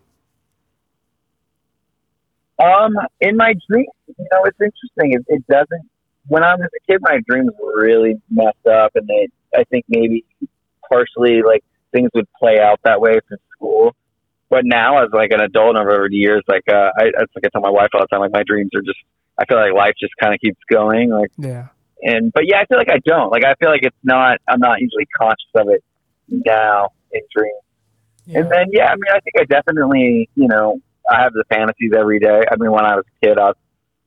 Um, in my dreams, you know, it's interesting. It, it doesn't when I was a kid, my dreams were really messed up, and they, I think maybe partially like things would play out that way from school. But now, as like an adult over the years, like uh, I, it's like I tell my wife all the time, like my dreams are just. I feel like life just kind of keeps going, like yeah. And but yeah, I feel like I don't. Like I feel like it's not. I'm not usually conscious of it now in dreams. Yeah. And then yeah, I mean, I think I definitely, you know, I have the fantasies every day. I mean, when I was a kid, I was,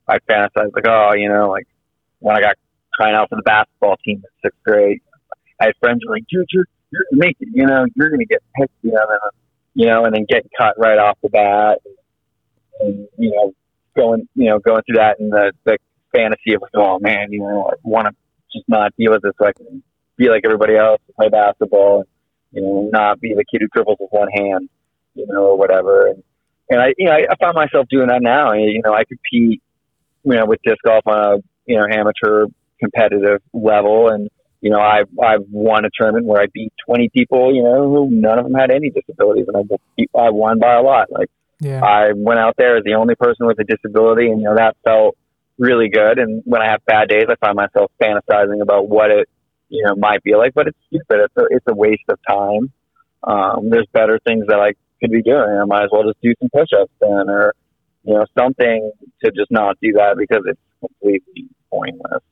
I fantasized like, oh, you know, like when I got trying out for the basketball team in sixth grade, I had friends who were like, dude, you're, you're to make it, you know, you're to get picked, you know, and, you know, and then getting cut right off the bat and, you know, going, you know, going through that and the, the fantasy of like, oh man, you know, I want to just not deal with this so I can be like everybody else, play basketball, and, you know, not be the kid who dribbles with one hand, you know, or whatever. And, and I, you know, I, I find myself doing that now. You know, I compete, you know, with disc golf on a you know, amateur competitive level. And, you know, I've, I've won a tournament where I beat 20 people, you know, who none of them had any disabilities. And I, I won by a lot. Like, yeah. I went out there as the only person with a disability, and, you know, that felt really good. And when I have bad days, I find myself fantasizing about what it, you know, might be like, but it's stupid. It's a, it's a waste of time. Um, there's better things that I could be doing. I might as well just do some push-ups then, or, you know, something to just not do that because it's completely pointless.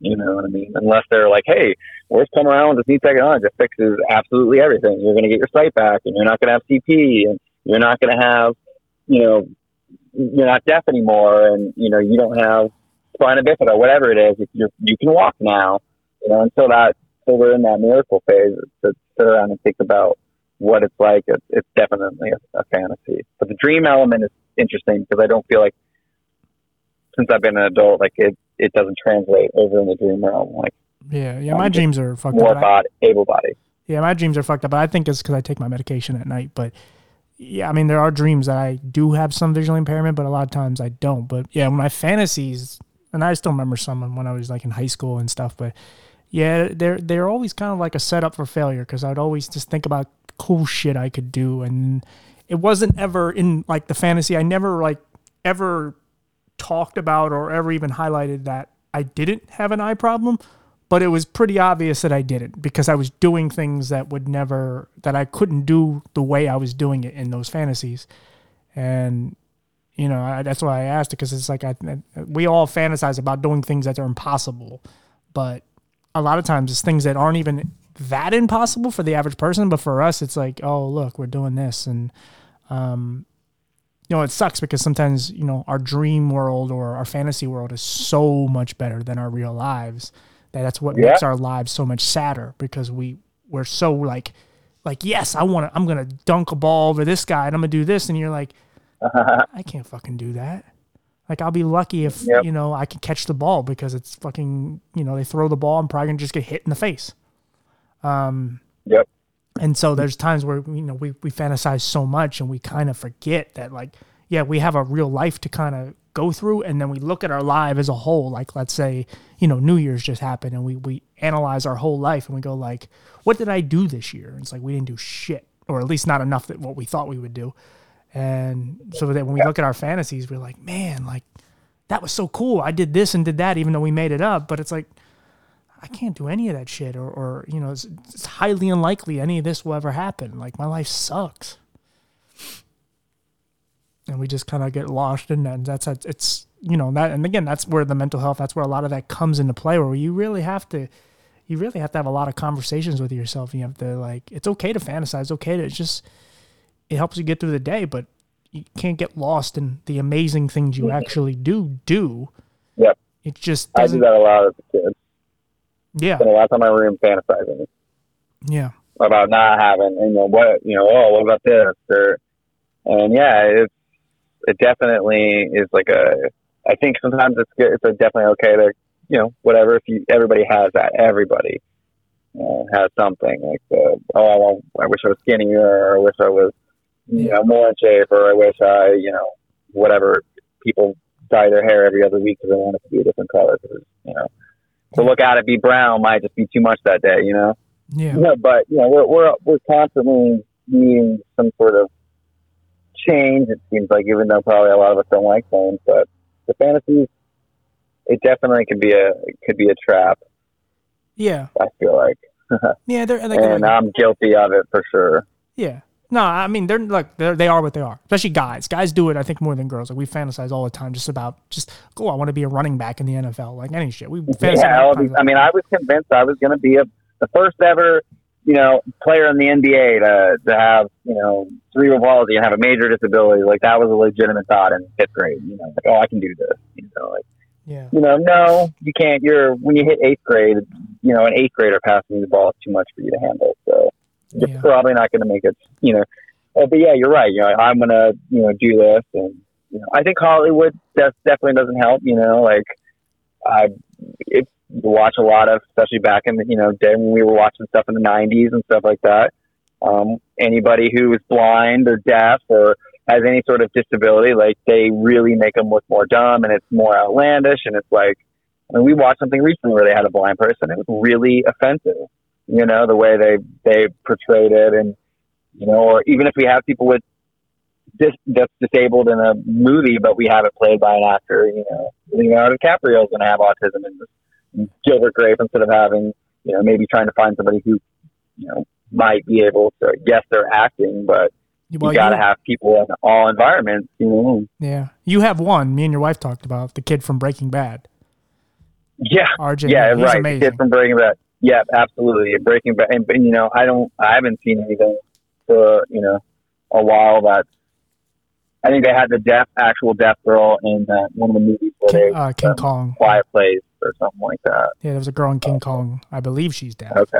You know what I mean? Unless they're like, hey, we're coming around with this new technology that fixes absolutely everything. You're going to get your sight back, and you're not going to have CP, and you're not going to have, you know, you're not deaf anymore, and you know you don't have spina bifida, whatever it is. You you can walk now. You know, until that, until we're in that miracle phase, to sit around and think about what it's like, it's, it's definitely a, a fantasy. But the dream element is interesting because I don't feel like since I've been an adult, like it, it doesn't translate over in the dream realm. Like, yeah, yeah, my dreams are fucked up. more up. bod, able body. Yeah, my dreams are fucked up. But I think it's because I take my medication at night. But yeah, I mean, there are dreams that I do have some visual impairment, but a lot of times I don't. But yeah, my fantasies, and I still remember some when I was like in high school and stuff. But yeah, they're they're always kind of like a setup for failure because I'd always just think about cool shit I could do, and it wasn't ever in like the fantasy. I never like ever talked about or ever even highlighted that I didn't have an eye problem, but it was pretty obvious that I didn't because I was doing things that would never that I couldn't do the way I was doing it in those fantasies, and you know I, that's why I asked it because it's like I, we all fantasize about doing things that are impossible, but a lot of times it's things that aren't even that impossible for the average person, but for us it's like oh look we're doing this and um, you know, it sucks because sometimes, you know, our dream world or our fantasy world is so much better than our real lives that that's what Yeah. makes our lives so much sadder because we we're so like like yes, I want to I'm going to dunk a ball over this guy and I'm going to do this and you're like I can't fucking do that. Like I'll be lucky if, Yep. you know, I can catch the ball because it's fucking, you know, they throw the ball I'm probably going to just get hit in the face. Um Yep. And so mm-hmm. there's times where you know we we fantasize so much and we kind of forget that like yeah we have a real life to kind of go through. And then we look at our life as a whole like let's say you know New Year's just happened and we we analyze our whole life and we go like what did I do this year? And it's like we didn't do shit or at least not enough that what we thought we would do. And so that when we look at our fantasies we're like man like that was so cool. I did this and did that even though we made it up. But it's like I can't do any of that shit, or, or you know, it's, it's highly unlikely any of this will ever happen. Like my life sucks, and we just kind of get lost in that. And that's it's you know that, and again, that's where the mental health. That's where a lot of that comes into play, where you really have to, you really have to have a lot of conversations with yourself. You have to like, it's okay to fantasize. It's okay to it's just, it helps you get through the day, but you can't get lost in the amazing things you actually do do. Yep. It just doesn't. I do that a lot as a kid. Yeah. Spend a lot of time in my room fantasizing Yeah. about not having, you know, what, you know, oh, what about this? Or, and yeah, it's, it definitely is like a, I think sometimes it's good. It's a definitely okay to, you know, whatever. If you, everybody has that, everybody uh, has something like, uh, oh, I, want, I wish I was skinnier or I wish I was, you Yeah. know, more in shape or I wish I, you know, whatever people dye their hair every other week because they want it to be a different color. 'cause, you know, to look at it be brown might just be too much that day, you know? Yeah. Yeah, but you know, we're we're we're constantly needing some sort of change. It seems like, even though probably a lot of us don't like change, but the fantasies, it definitely could be a it could be a trap. Yeah. I feel like, Yeah. They're, like, and I'm guilty of it for sure. Yeah. No, I mean they're like they're, they are what they are. Especially guys. Guys do it, I think, more than girls. Like we fantasize all the time, just about just oh, I want to be a running back in the NFL, like any shit. We fantasize. Yeah, all all these. I mean, I was convinced I was going to be a the first ever, you know, player in the NBA to to have you know cerebral palsy and have a major disability. Like that was a legitimate thought in fifth grade. You know, like oh, I can do this. You know, like. yeah. you know, no, you can't. You're when you hit eighth grade, you know, an eighth grader passing the ball is too much for you to handle. You're Yeah. probably not going to make it. You know, uh, but yeah, you're right. You know, I'm going to you know do this, and you know, I think Hollywood def- definitely doesn't help. You know, like I if watch a lot of, especially back in the you know day when we were watching stuff in the '90s and stuff like that. Um, anybody who is blind or deaf or has any sort of disability, like they really make them look more dumb and it's more outlandish. And it's like, I mean, we watched something recently where they had a blind person. It was really offensive, you know, the way they, they portrayed it. And, you know, or even if we have people with dis- that's disabled in a movie, but we have it played by an actor, you know, Leonardo DiCaprio is going to have autism and, this. Gilbert Grape instead of having, you know, maybe trying to find somebody who, you know, might be able to, yes, they're acting, but Well, you got to have people in all environments. You know, Yeah. You have one. Me and your wife talked about the kid from Breaking Bad. Yeah, RJ. yeah, right. The kid from Breaking Bad. Yeah, absolutely. Breaking Bad, and, and you know, I don't, I haven't seen anything for you know a while. That I think they had the deaf, actual deaf girl in uh, one of the movies where King, they uh, King um, Kong. quiet place or something like that. Yeah, there was a girl in King Kong. I believe she's deaf. Okay.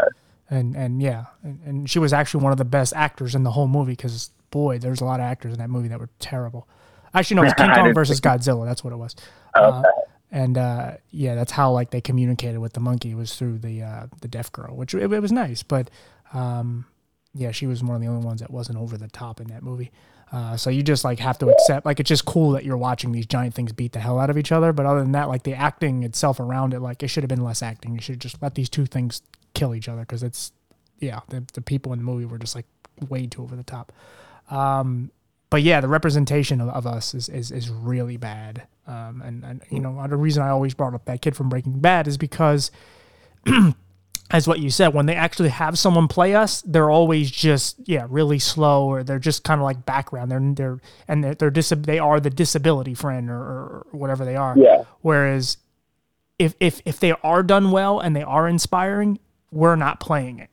and and yeah, and, and she was actually one of the best actors in the whole movie because boy, there's a lot of actors in that movie that were terrible. Actually, no, it was King Kong versus Godzilla. That's what it was. Okay. Uh, and uh, yeah, that's how like they communicated with the monkey was through the uh, the deaf girl, which it, it was nice. But um, yeah, she was one of the only ones that wasn't over the top in that movie. Uh, so you just like have to accept like it's just cool that you're watching these giant things beat the hell out of each other. But other than that, like the acting itself around it, like it should have been less acting. You should just let these two things kill each other because it's yeah, the, the people in the movie were just like way too over the top. Um, but yeah, the representation of, of us is, is, is really bad. Um, and, and, you know, the reason I always brought up that kid from Breaking Bad is because, as what you said, when they actually have someone play us, they're always just, yeah, really slow or they're just kind of like background. They're, they're, and they're, they're dis- they are the disability friend or, or whatever they are. Yeah. Whereas if, if, if they are done well and they are inspiring, we're not playing it.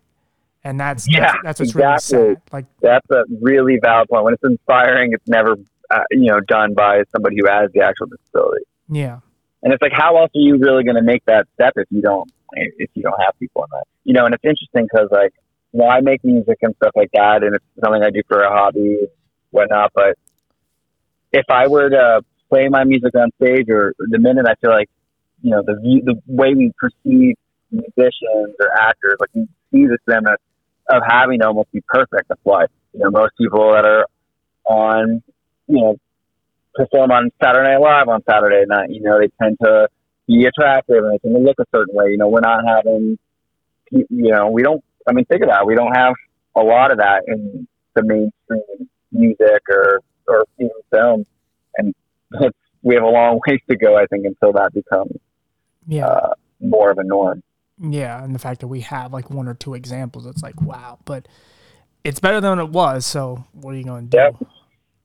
And that's, Yeah, that's, that's what's exactly. really sad. Like, That's a really valid point. When it's inspiring, it's never, uh, you know, done by somebody who has the actual disability. yeah. And it's like, how else are you really going to make that step if you don't, if you don't have people in that? You know, and it's interesting because like, you know, I make music and stuff like that, and it's something I do for a hobby and whatnot. But if I were to play my music on stage, or the minute I feel like, you know, the view, the way we perceive musicians or actors, like you see this them as of having to almost be perfect. That's why you know most people that are on, you know, perform on Saturday Night Live on Saturday night. You know, they tend to be attractive and they tend to look a certain way. You know, we're not having, you know, we don't. I mean, think about it. We don't have a lot of that in the mainstream music or or even film, and we have a long ways to go. I think until that becomes Yeah. uh, more of a norm. Yeah, and the fact that we have like one or two examples, it's like wow, but it's better than it was. So what are you going to do? Yep.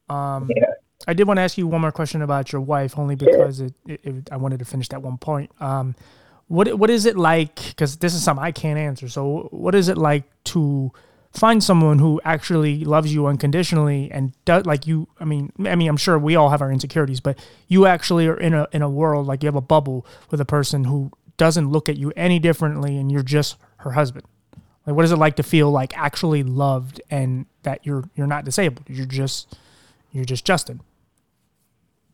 Um, Yeah. I did want to ask you one more question about your wife, only because it, it, it, I wanted to finish that one point. Um, what what is it like? Because this is something I can't answer. So what is it like to find someone who actually loves you unconditionally and does like you? I mean, I mean, I'm sure we all have our insecurities, but you actually are in a in a world like you have a bubble with a person who doesn't look at you any differently, and you're just her husband. Like, what is it like to feel like actually loved and that you're you're not disabled? You're just you're just Justin.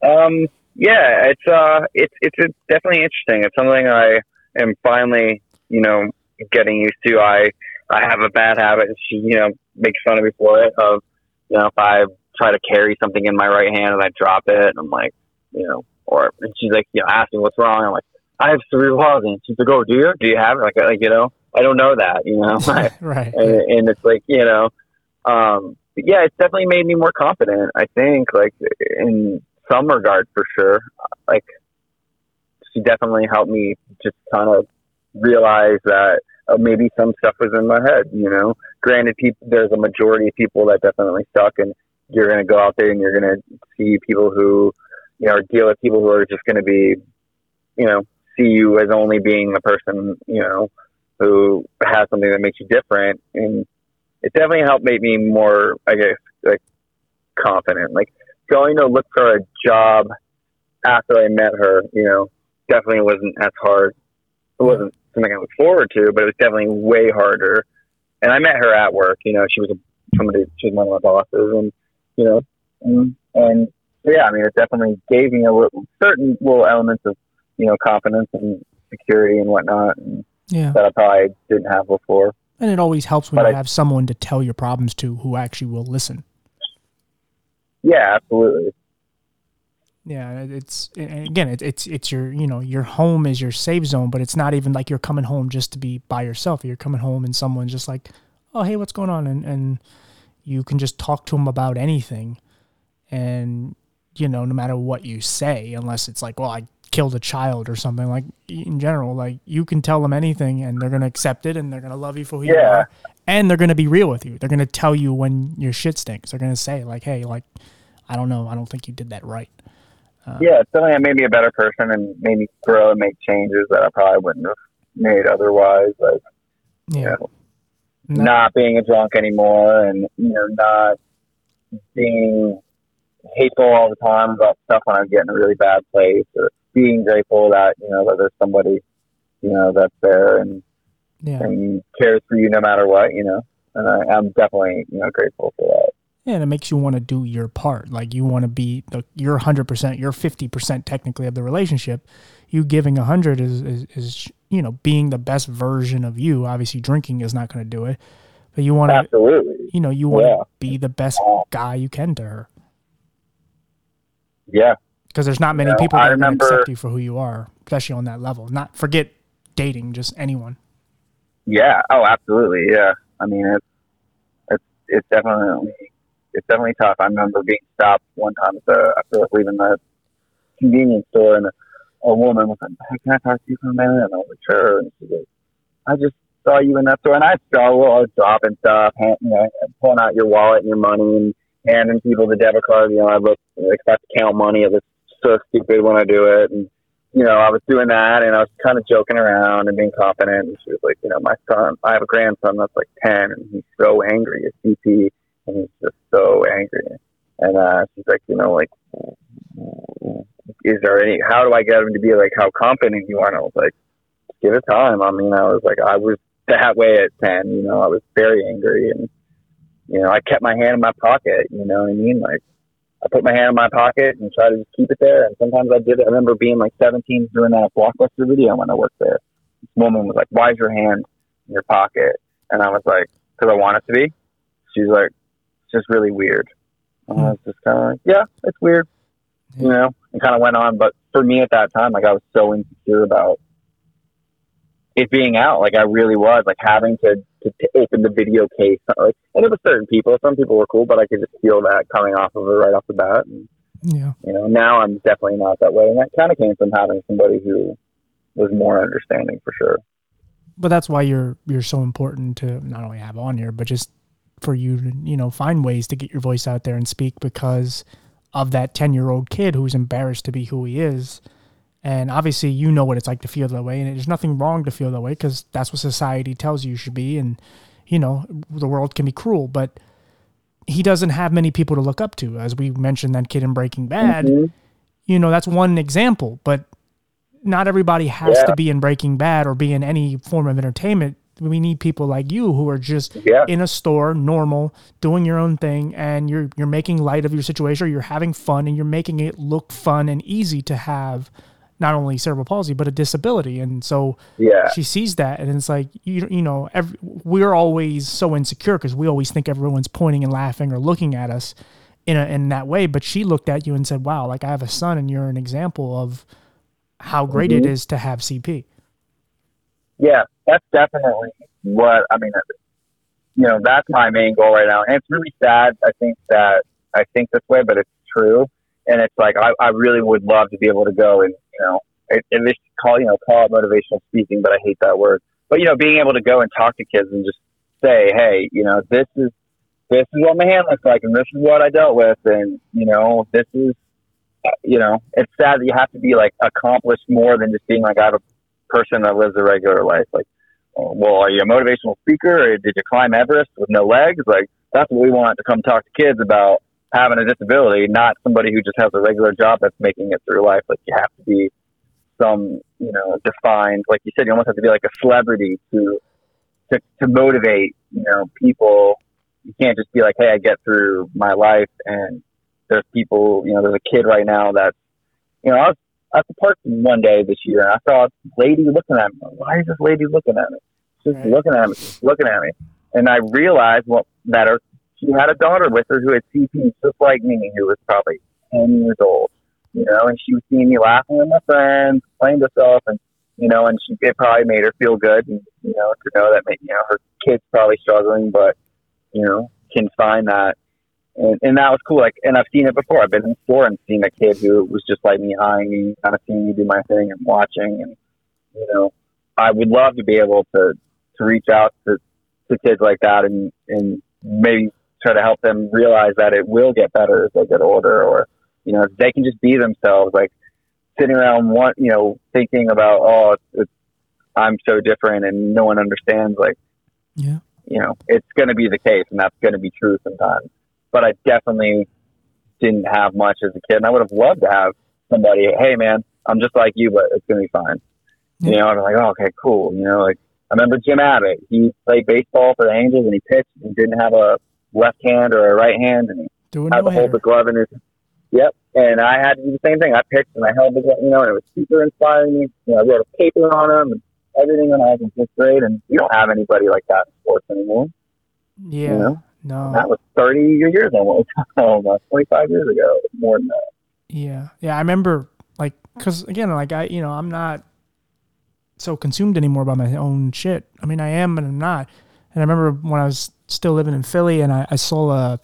Um, yeah, it's uh, it's it's definitely interesting. It's something I am finally, you know, getting used to. I I have a bad habit. She, you know, makes fun of me for it. Of you know, if I try to carry something in my right hand and I drop it, and I'm like, you know, or and she's like, you know, asking what's wrong. I'm like, I have cerebral palsy. And she's like, oh, do you? Do you have it? Like, like you know, I don't know that. You know, right. and, and it's like you know um but yeah it's definitely made me more confident i think like in some regard for sure like she definitely helped me just kind of realize that uh, maybe some stuff was in my head you know granted people there's a majority of people that definitely suck and you're going to go out there and you're going to see people who you know deal with people who are just going to be you know see you as only being a person you know who has something that makes you different. And it definitely helped make me more i guess like confident. Like going to look for a job after i met her you know definitely wasn't as hard. It wasn't something i looked forward to but it was definitely way harder. And i met her at work you know she was a, somebody she was one of my bosses and you know and, and yeah i mean it definitely gave me a little, certain little elements of you know confidence and security and whatnot and Yeah. that i probably didn't have before And it always helps when But you I- have someone to tell your problems to who actually will listen. yeah absolutely Yeah, it's again, it, it's it's your you know your home is your safe zone, but it's not even like you're coming home just to be by yourself. You're coming home and someone's just like, oh hey, what's going on, and and you can just talk to them about anything, and you know no matter what you say, unless it's like, well, I killed a child or something like in general, like you can tell them anything and they're gonna accept it and they're gonna love you for who you Yeah. are, and they're gonna be real with you. They're gonna tell you when your shit stinks. They're gonna say like, hey, like I don't know, I don't think you did that right. Uh, yeah, it's definitely made me a better person and made me grow and make changes that I probably wouldn't have made otherwise. Like, yeah. you know, not being a drunk anymore and, you know, not being hateful all the time about stuff when I get in a really bad place or being grateful that, you know, that there's somebody, you know, that's there and, yeah. and cares for you no matter what, you know. And I, I'm definitely, you know, grateful for that. Yeah, and it makes you want to do your part. Like you want to be the you're 100%, you're 50% technically of the relationship. You giving 100 is, is is you know, being the best version of you. Obviously drinking is not going to do it. But you want to Absolutely. you know, you want to Yeah. be the best guy you can to her Yeah. Because there's not many You know, people that are going to remember- accept you for who you are, especially on that level. Not forget dating, just anyone. Yeah. Oh, absolutely. Yeah. I mean, it's it's it's definitely it's definitely tough. I remember being stopped one time at the after leaving the convenience store, and a, woman was like, "Hey, can I talk to you for a minute?" And I was like, "Sure." And she's like, "I just saw you in that store," and I struggle. I was dropping stuff, hand, you know, pulling out your wallet and your money and handing people the debit card. You know, I look like if I have to count money. It looks so stupid when I do it, and you know, I was doing that and I was kind of joking around and being confident. And she was like, you know, my son, I have a grandson that's like 10 and he's so angry at CP and he's just so angry. And, uh, she's like, you know, like, is there any, how do I get him to be like how confident you are? And I was like, give it time. I mean, I was like, I was that way at 10, you know, I was very angry and, you know, I kept my hand in my pocket, you know what I mean? Like, I put my hand in my pocket and try to just keep it there. And sometimes I did it. I remember being like 17 doing that blockbuster video when I worked there. This woman was like, "Why is your hand in your pocket?" And I was like, "Because I want it to be." She's like, "It's just really weird." And I was just kind of like, "Yeah, it's weird," you know, and kind of went on. But for me at that time, like I was so insecure about it being out. Like I really was like having to to, to open the video case. Like, and it was certain people. Some people were cool, but I could just feel that coming off of it right off the bat. And, Yeah. you know, now I'm definitely not that way, and that kind of came from having somebody who was more understanding for sure. but that's why you're you're so important to not only have on here, but just for you to you know find ways to get your voice out there and speak because of that ten year old kid who's embarrassed to be who he is, and obviously you know what it's like to feel that way, and there's nothing wrong to feel that way because that's what society tells you you should be, and you know the world can be cruel, but he doesn't have many people to look up to, as we mentioned that kid in Breaking Bad Mhm. you know, that's one example, but not everybody has Yeah. to be in Breaking Bad or be in any form of entertainment. We need people like you who are just Yeah. in a store, normal, doing your own thing, and you're you're making light of your situation, or you're having fun, and you're making it look fun and easy to have not only cerebral palsy but a disability. And so Yeah. she sees that, and it's like you you know, every, we're always so insecure because we always think everyone's pointing and laughing or looking at us in a, in that way. But she looked at you and said, "Wow, like I have a son, and you're an example of how great it Mhm. is to have CP." Yeah, that's definitely what I mean. You know, that's my main goal right now, and it's really sad. I think that I think this way, but it's true. And it's like I, I really would love to be able to go and you know, at least call you know call it motivational speaking, but I hate that word. But you know, being able to go and talk to kids and just say, hey, you know, this is this is what my hand looks like, and this is what I dealt with, and you know, this is uh, you know, it's sad that you have to be like accomplished more than just being like I have a person that lives a regular life. Like, well, are you a motivational speaker or did you climb Everest with no legs? Like, that's what we want to come talk to kids about having a disability, not somebody who just has a regular job that's making it through life. Like, you have to be some, you know, defined, like you said, you almost have to be like a celebrity to, to, to motivate, you know, people. You can't just be like, hey, I get through my life and there's people, you know, there's a kid right now that's, you know, I was at the park one day this year, and I saw a lady looking at me. Why is this lady looking at me? She's Right. looking at me, looking at me, and I realized what that her she had a daughter with her who had CP, just like me, who was probably ten years old. You know, and she was seeing me laughing with my friends, playing herself, and you know, and she it probably made her feel good, and you know, to know that you know her kid's probably struggling, but you know, can find that and, and that was cool. Like, and I've seen it before. I've been in store and seen a kid who was just like me, eyeing me, kind of seeing me do my thing and watching. And you know, I would love to be able to to reach out to to kids like that and and maybe try to help them realize that it will get better as they get older, or You know, if they can just be themselves, like sitting around one, you know, thinking about, oh, it's, it's, I'm so different and no one understands. Like, Yeah. you know, it's going to be the case, and that's going to be true sometimes. But I definitely didn't have much as a kid, and I would have loved to have somebody. Hey, man, I'm just like you, but it's going to be fine. You Yeah. know, I'm like, oh, okay, cool. You know, like I remember Jim Abbott. He played baseball for the Angels, and he pitched. and didn't have a left hand or a right hand, and Doing had no to hold the glove in his. Yep, and I had to do the same thing. I picked and I held the glove, you know, and it was super inspiring me. You know, I wrote a paper on him and everything when I was in fifth grade, and you don't have anybody like that in sports anymore. Yeah. You know? No. That was thirty years almost, oh, almost twenty five years ago, more than that. Yeah, yeah. I remember like because again, like I, you know, I'm not so consumed anymore by my own shit. I mean, I am, but I'm not. And I remember when I was still living in Philly, and I, I saw a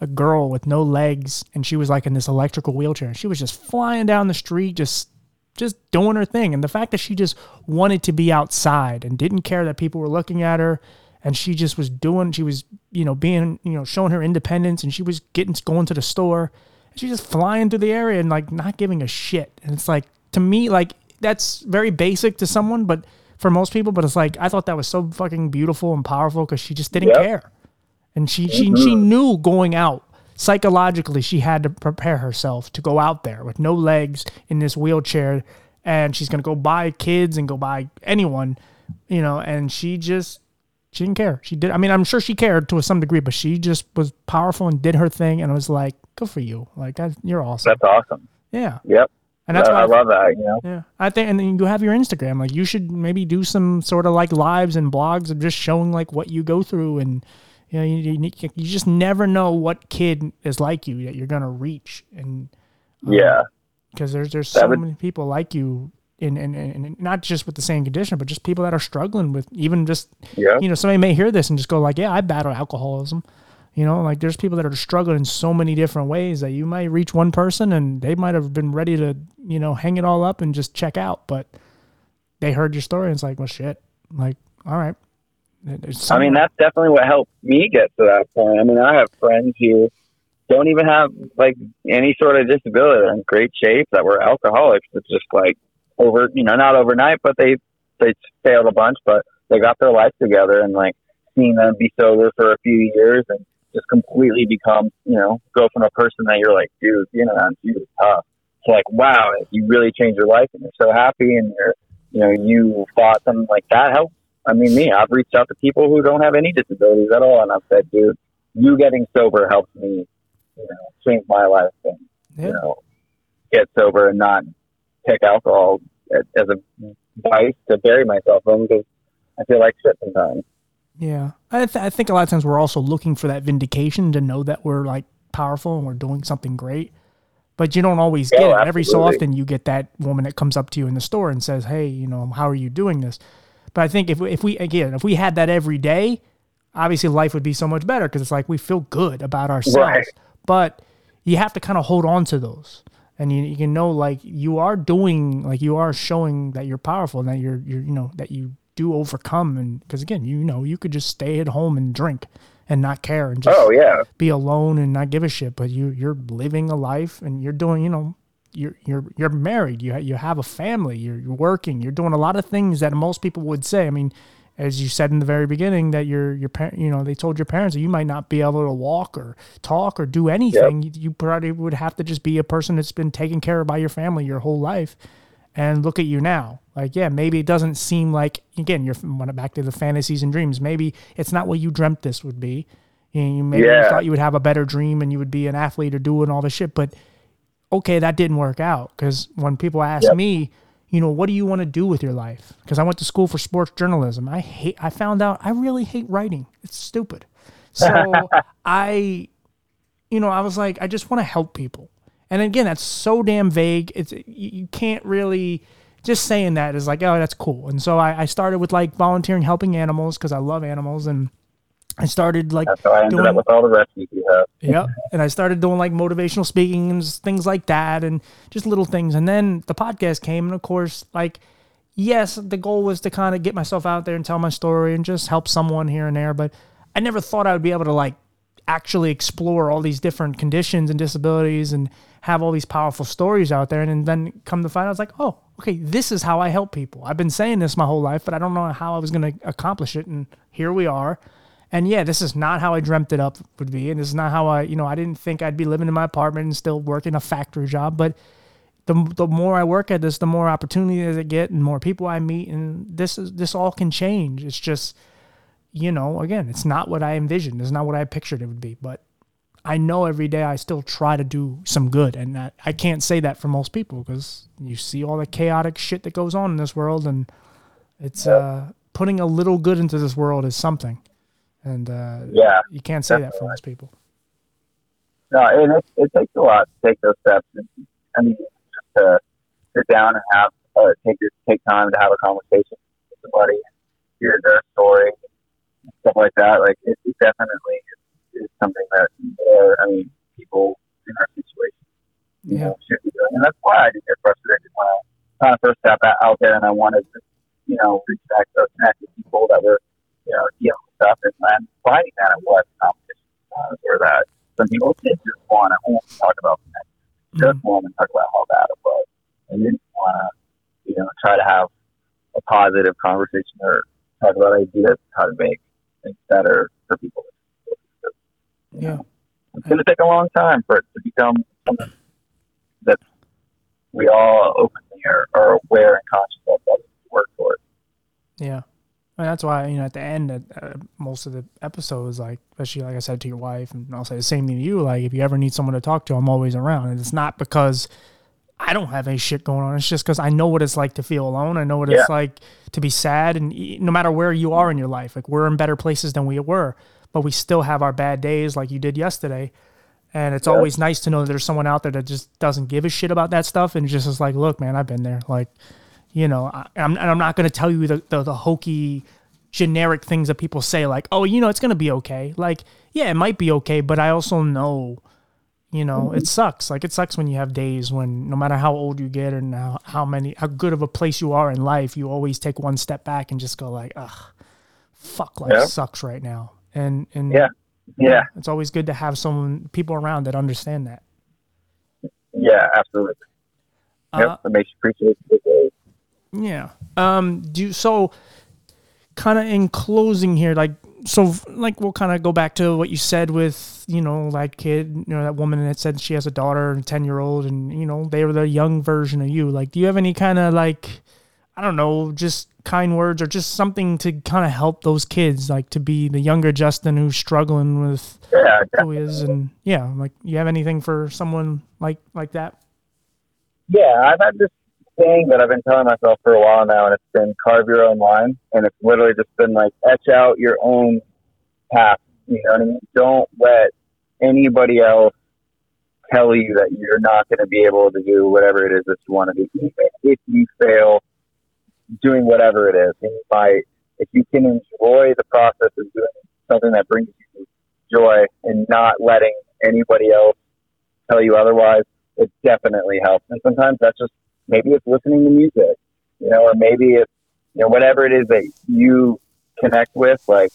a girl with no legs, and she was like in this electrical wheelchair. She was just flying down the street, just just doing her thing. And the fact that she just wanted to be outside and didn't care that people were looking at her, and she just was doing, she was you know being you know showing her independence, and she was getting going to the store. She's just flying through the area and like not giving a shit. And it's like to me, like that's very basic to someone, but for most people, but it's like I thought that was so fucking beautiful and powerful because she just didn't Yep. care. And she, she mm-hmm. she knew going out psychologically she had to prepare herself to go out there with no legs in this wheelchair and she's gonna go buy kids and go buy anyone, you know, and she just she didn't care. She did I mean I'm sure she cared to some degree, but she just was powerful and did her thing and it was like, good for you. Like that, you're awesome. That's awesome. Yeah. Yep, And that's I, why I love that. You know, yeah, I think, and then you have your Instagram. Like, you should maybe do some sort of like lives and blogs of just showing like what you go through, and you know, you, you, you just never know what kid is like you that you're gonna reach, and um, yeah, because there's there's so would- many people like you, in and and not just with the same condition, but just people that are struggling with even just yeah, you know somebody may hear this and just go like, yeah, I battle alcoholism. You know, like there's people that are struggling in so many different ways that you might reach one person and they might have been ready to, you know, hang it all up and just check out, but they heard your story and it's like, well, shit. Like, all right. I mean, that's definitely what helped me get to that point. I mean, I have friends who don't even have like any sort of disability. They're in great shape that were alcoholics. It's just like over, you know, not overnight, but they they failed a bunch, but they got their life together and like seeing them be sober for a few years and just completely become, you know, go from a person that you're like, dude, you know, you was tough. Like, wow, you really changed your life and you're so happy and you're, you know, you thought something like that helped I mean, me, I've reached out to people who don't have any disabilities at all, and I've said, dude, you getting sober helped me, you know, change my life and, Yeah. you know, get sober and not take alcohol as, as a vice to bury myself in because I feel like shit sometimes. Yeah, I, th- I think a lot of times we're also looking for that vindication to know that we're like powerful and we're doing something great, but you don't always get Oh, it. Every so often, you get that woman that comes up to you in the store and says, "Hey, you know, how are you doing this?" But I think if we, if we again if we had that every day, obviously life would be so much better because it's like we feel good about ourselves. Right. But you have to kind of hold on to those. And you, you can know like you are doing like you are showing that you're powerful and that you're you're you know that you do overcome and because again you know you could just stay at home and drink and not care and just Oh, yeah. be alone and not give a shit but you you're living a life and you're doing you know you're you're you're married. You ha- you have a family. You're, you're working. You're doing a lot of things that most people would say. I mean as you said in the very beginning that your your parent you know they told your parents that you might not be able to walk or talk or do anything. You, you probably would have to just be a person that's been taken care of by your family your whole life and look at you now. Like yeah maybe it doesn't seem like again you're back to the fantasies and dreams. Maybe it's not what you dreamt this would be. And you maybe you Yeah. thought you would have a better dream and you would be an athlete or doing all this shit but okay that didn't work out because when people ask Yep. me you know what do you want to do with your life? Because i went to school for sports journalism. I hate i found out i really hate writing. It's stupid. So i you know i was like i just want to help people and again that's so damn vague it's you, can't really just saying that is like oh that's cool and so i, I started with like volunteering helping animals because i love animals and i started like That's how I ended doing up with all the rescues you have. Yep. And I started doing like motivational speaking and things like that and just little things. And then the podcast came. And of course, like, yes, the goal was to kind of get myself out there and tell my story and just help someone here and there. But I never thought I would be able to like actually explore all these different conditions and disabilities and have all these powerful stories out there. And then come to find out, I was like, oh, okay, this is how I help people. I've been saying this my whole life, but I don't know how I was going to accomplish it. And here we are. And yeah, this is not how I dreamt it up would be. And this is not how I, you know, I didn't think I'd be living in my apartment and still working a factory job. But the, the more I work at this, the more opportunities I get and more people I meet. And this is, this all can change. It's just, you know, again, it's not what I envisioned. It's not what I pictured it would be. But I know every day I still try to do some good. And I, I can't say that for most people because you see all the chaotic shit that goes on in this world. And it's uh, putting a little good into this world is something. And uh, yeah, you can't say definitely. that for most people. No, and it, it takes a lot to take those steps. I mean, just to sit down and have, uh, take, take time to have a conversation with somebody, hear their story, stuff like that. Like it, it definitely is, is something that more, I mean, people in our situation, you yeah. know, should be doing, and that's why I did get frustrated when I kind of first got out there and I wanted to, you know, reach back to connect with people that were, you know, dealing with stuff, and I'm finding that it was competition, uh, where that some people did just want to only talk about connect, mm-hmm. just want to talk about how bad it was, and didn't want to, you know, try to have a positive conversation or talk about ideas how to make things better for people. Yeah. It's going to take a long time for it to become something that we all openly are, are aware and conscious of that we work towards. Yeah. And that's why, you know, at the end, of uh, most of the episodes, like, especially like I said to your wife, and I'll say the same thing to you, like, if you ever need someone to talk to, I'm always around. And it's not because I don't have any shit going on. It's just because I know what it's like to feel alone. I know what yeah. it's like to be sad. And no matter where you are in your life, like we're in better places than we were, but we still have our bad days like you did yesterday. And it's yeah. always nice to know that there's someone out there that just doesn't give a shit about that stuff and just is like, look, man, I've been there. Like, you know, I, am and I'm not going to tell you the, the, the hokey, generic things that people say, like, oh, you know, it's going to be okay. Like, yeah, it might be okay, but I also know you know mm-hmm. it sucks. Like it sucks when you have days when no matter how old you get and how, how many how good of a place you are in life you always take one step back and just go like ugh fuck life yeah. sucks right now. And and yeah. Yeah. it's always good to have someone people around that understand that. Yeah absolutely. Uh, yep it makes you appreciate it. Yeah. Um do so kind of in closing here like so like we'll kind of go back to what you said with you know that kid you know that woman that said she has a daughter and 10 year old and you know they were the young version of you. Like do you have any kind of like i don't know just kind words or just something to kind of help those kids like to be the younger justin who's struggling with yeah, who he is and yeah like you have anything for someone like like that? Yeah i've had this thing that I've been telling myself for a while now, and it's been carve your own line, and it's literally just been like etch out your own path. You know what I mean? Don't let anybody else tell you that you're not going to be able to do whatever it is that you want to do. If you fail doing whatever it is, and by if you can enjoy the process of doing something that brings you joy and not letting anybody else tell you otherwise, it definitely helps. And sometimes that's just Maybe it's listening to music, you know, or maybe it's, you know, whatever it is that you connect with, like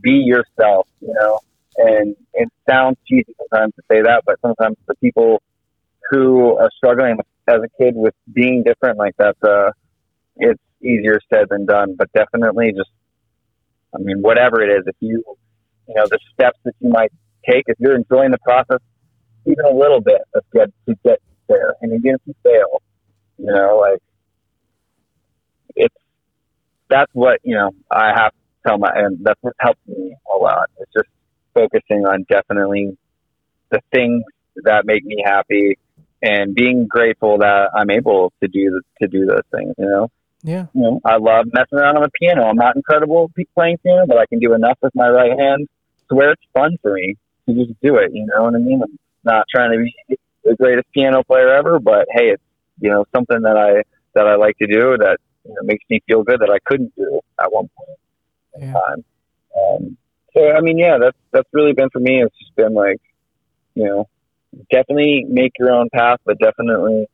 be yourself, you know, and it sounds cheesy sometimes to say that, but sometimes the people who are struggling as a kid with being different like that, uh, it's easier said than done, but definitely just, I mean, whatever it is, if you, you know, the steps that you might take, if you're enjoying the process, even a little bit of get to get there, and even if you fail, you know, like it's that's what you know I have to tell my, and that's what helped me a lot. It's just focusing on definitely the things that make me happy and being grateful that I'm able to do to do those things. You know. Yeah. You know, I love messing around on the piano. I'm not incredible playing piano, but I can do enough with my right hand to where it's fun for me to just do it. You know what I mean? I'm not trying to be the greatest piano player ever, but hey, it's you know, something that I that I like to do that you know, makes me feel good that I couldn't do at one point in yeah. time. Um, so I mean, yeah, that's that's really been for me. It's just been like, you know, definitely make your own path, but definitely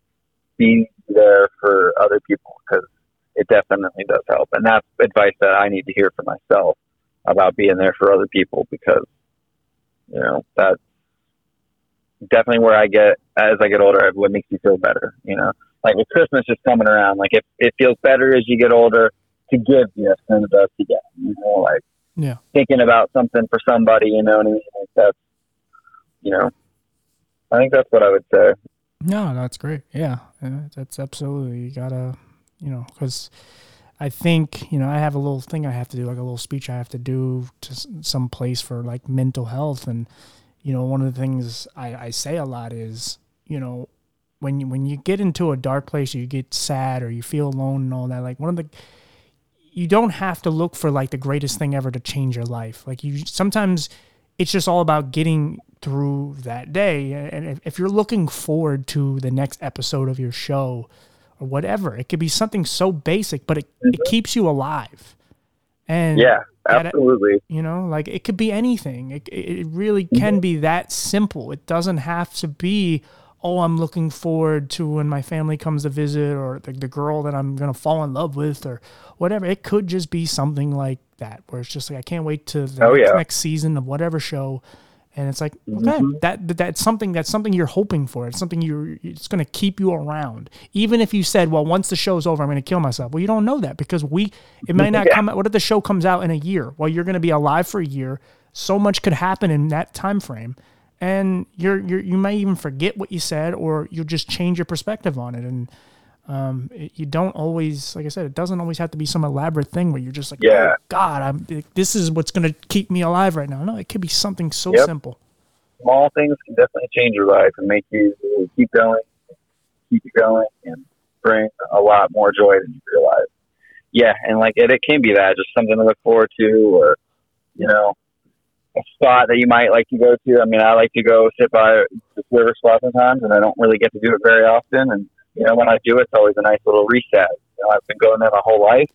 be there for other people because it definitely does help. And that's advice that I need to hear for myself about being there for other people because you know, that's definitely where I get as I get older. What makes me feel better, you know, like with Christmas just coming around, like it it feels better as you get older to give gifts than it does to get. You know, like Yeah. thinking about something for somebody, you know and I mean? Like that's, you know, I think that's what I would say. No, that's great. Yeah, yeah, that's absolutely. You gotta, you know, because I think you know I have a little thing I have to do, like a little speech I have to do to some place for like mental health, and you know, one of the things I, I say a lot is, you know, when you when you get into a dark place, or you get sad or you feel alone and all that. Like one of the you don't have to look for like the greatest thing ever to change your life. Like you sometimes it's just all about getting through that day. And if, if you're looking forward to the next episode of your show or whatever, it could be something so basic, but it, it mm-hmm. keeps you alive. And Yeah, that- absolutely. you know, like it could be anything. It, it really mm-hmm. can be that simple. It doesn't have to be, oh, I'm looking forward to when my family comes to visit or the, the girl that I'm going to fall in love with or whatever. It could just be something like that where it's just like, I can't wait to the Oh, next, yeah. next season of whatever show. And it's like, okay, Mhm. that, that that's something that's something you're hoping for. It's something you're it's going to keep you around. Even if you said, well, once the show's over, I'm going to kill myself. Well, you don't know that because we it might not Yeah. come out. What if the show comes out in a year? Well, you're going to be alive for a year. So much could happen in that time frame, and you're you're you might even forget what you said, or you'll just change your perspective on it. And um, it, you don't always, like I said, it doesn't always have to be some elaborate thing where you're just like, Yeah. oh, God, I'm this is what's going to keep me alive right now. No, it could be something so Yep. simple. Small things can definitely change your life and make you keep going, keep you going, and bring a lot more joy than you realize. Yeah, and like it, it can be that just something to look forward to, or you know, a spot that you might like to go to. I mean, I like to go sit by the river spot sometimes, and I don't really get to do it very often. And you know, when I do, it's always a nice little reset. You know, I've been going there my whole life.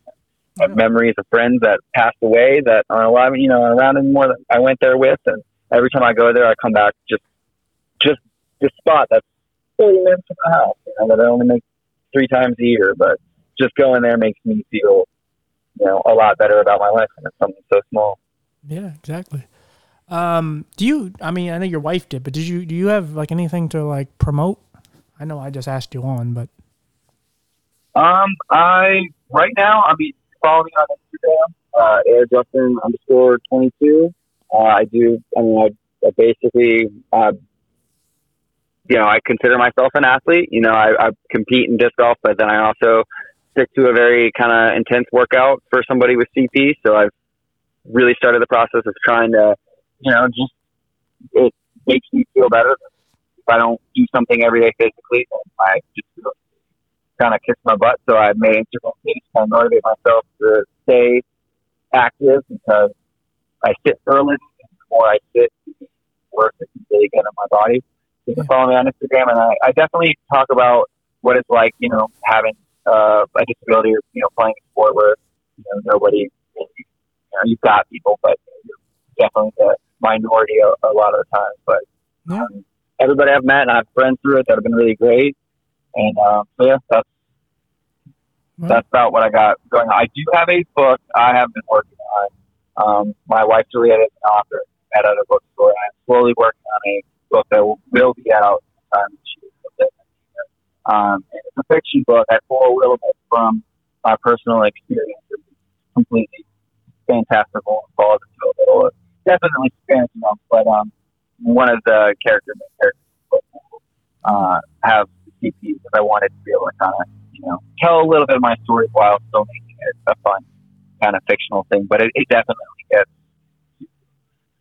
I have memories of friends that passed away that aren't alive, you know, around anymore that I went there with, and every time I go there, I come back just, just this spot that's 30 minutes from the house, you know, that I only make three times a year, but just going there makes me feel, you know, a lot better about my life, and it's something so small. Yeah, exactly. Um, do you? I mean, I know your wife did, but did you? Do you have like anything to like promote? I know I just asked you on, but Um, I right now, I mean, follow me on Instagram, uh, Air Justin underscore twenty two. Uh, I do. I mean, I, I basically, uh, you know, I consider myself an athlete. You know, I, I compete in disc golf, but then I also stick to a very kind of intense workout for somebody with CP. So I've really started the process of trying to, you know, just it makes me feel better. I don't do something every day physically, then I just kind of kicks my butt. So I made Instagram page to motivate myself to stay active because I sit early. and The more I sit, the worse it can really get on my body. You can follow me on Instagram, and I, I definitely talk about what it's like, you know, having uh, a disability or you know playing a sport where you know nobody, you know, you've got people, but you're definitely the minority a, a lot of the time. But Yeah. um, everybody I've met and I have friends through it that have been really great. And um, so yeah, that's well, that's about what I got going on. I do have a book I have been working on. Um, my wife Juliet is an author at a bookstore, and I'm slowly working on a book that will, will be out sometime this year. Um, and it's a fiction book. I pull a little bit from my personal experience. It's completely fantastical and falls into a little, definitely enough, but um, one of the characters, main characters in the book will, uh, have CP because I wanted to be able to kind of you know, tell a little bit of my story while still making it a fun kind of fictional thing. But it, it definitely gets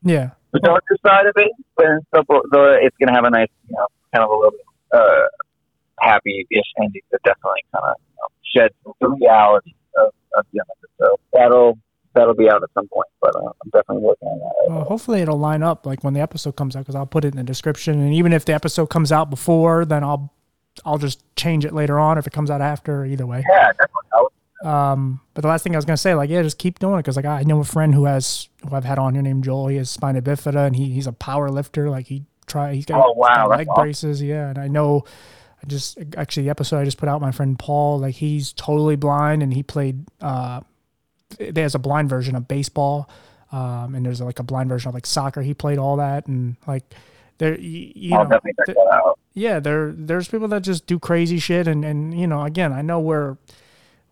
yeah, the darker side of it, but it's, the, the, it's going to have a nice, you know, kind of a little bit uh, happy-ish ending that definitely kind of you know, sheds the reality of, of it. So that'll that'll be out at some point, but uh, I'm definitely working on that. well, hopefully it'll line up like when the episode comes out because I'll put it in the description, and even if the episode comes out before, then I'll I'll just change it later on if it comes out after. Either way. Yeah, definitely. Um, but the last thing I was gonna say, like, yeah, just keep doing it because like I know a friend who has who I've had on here named Joel. He has spina bifida and he he's a power lifter. Like he try he's got, Oh, wow, leg awesome. braces. Yeah, and I know. I just actually the episode I just put out. My friend Paul, like he's totally blind and he played. uh There's a blind version of baseball. Um, and there's like a blind version of like soccer. He played all that, and like there, you, you know, th- yeah, there there's people that just do crazy shit, and and you know, again, I know we're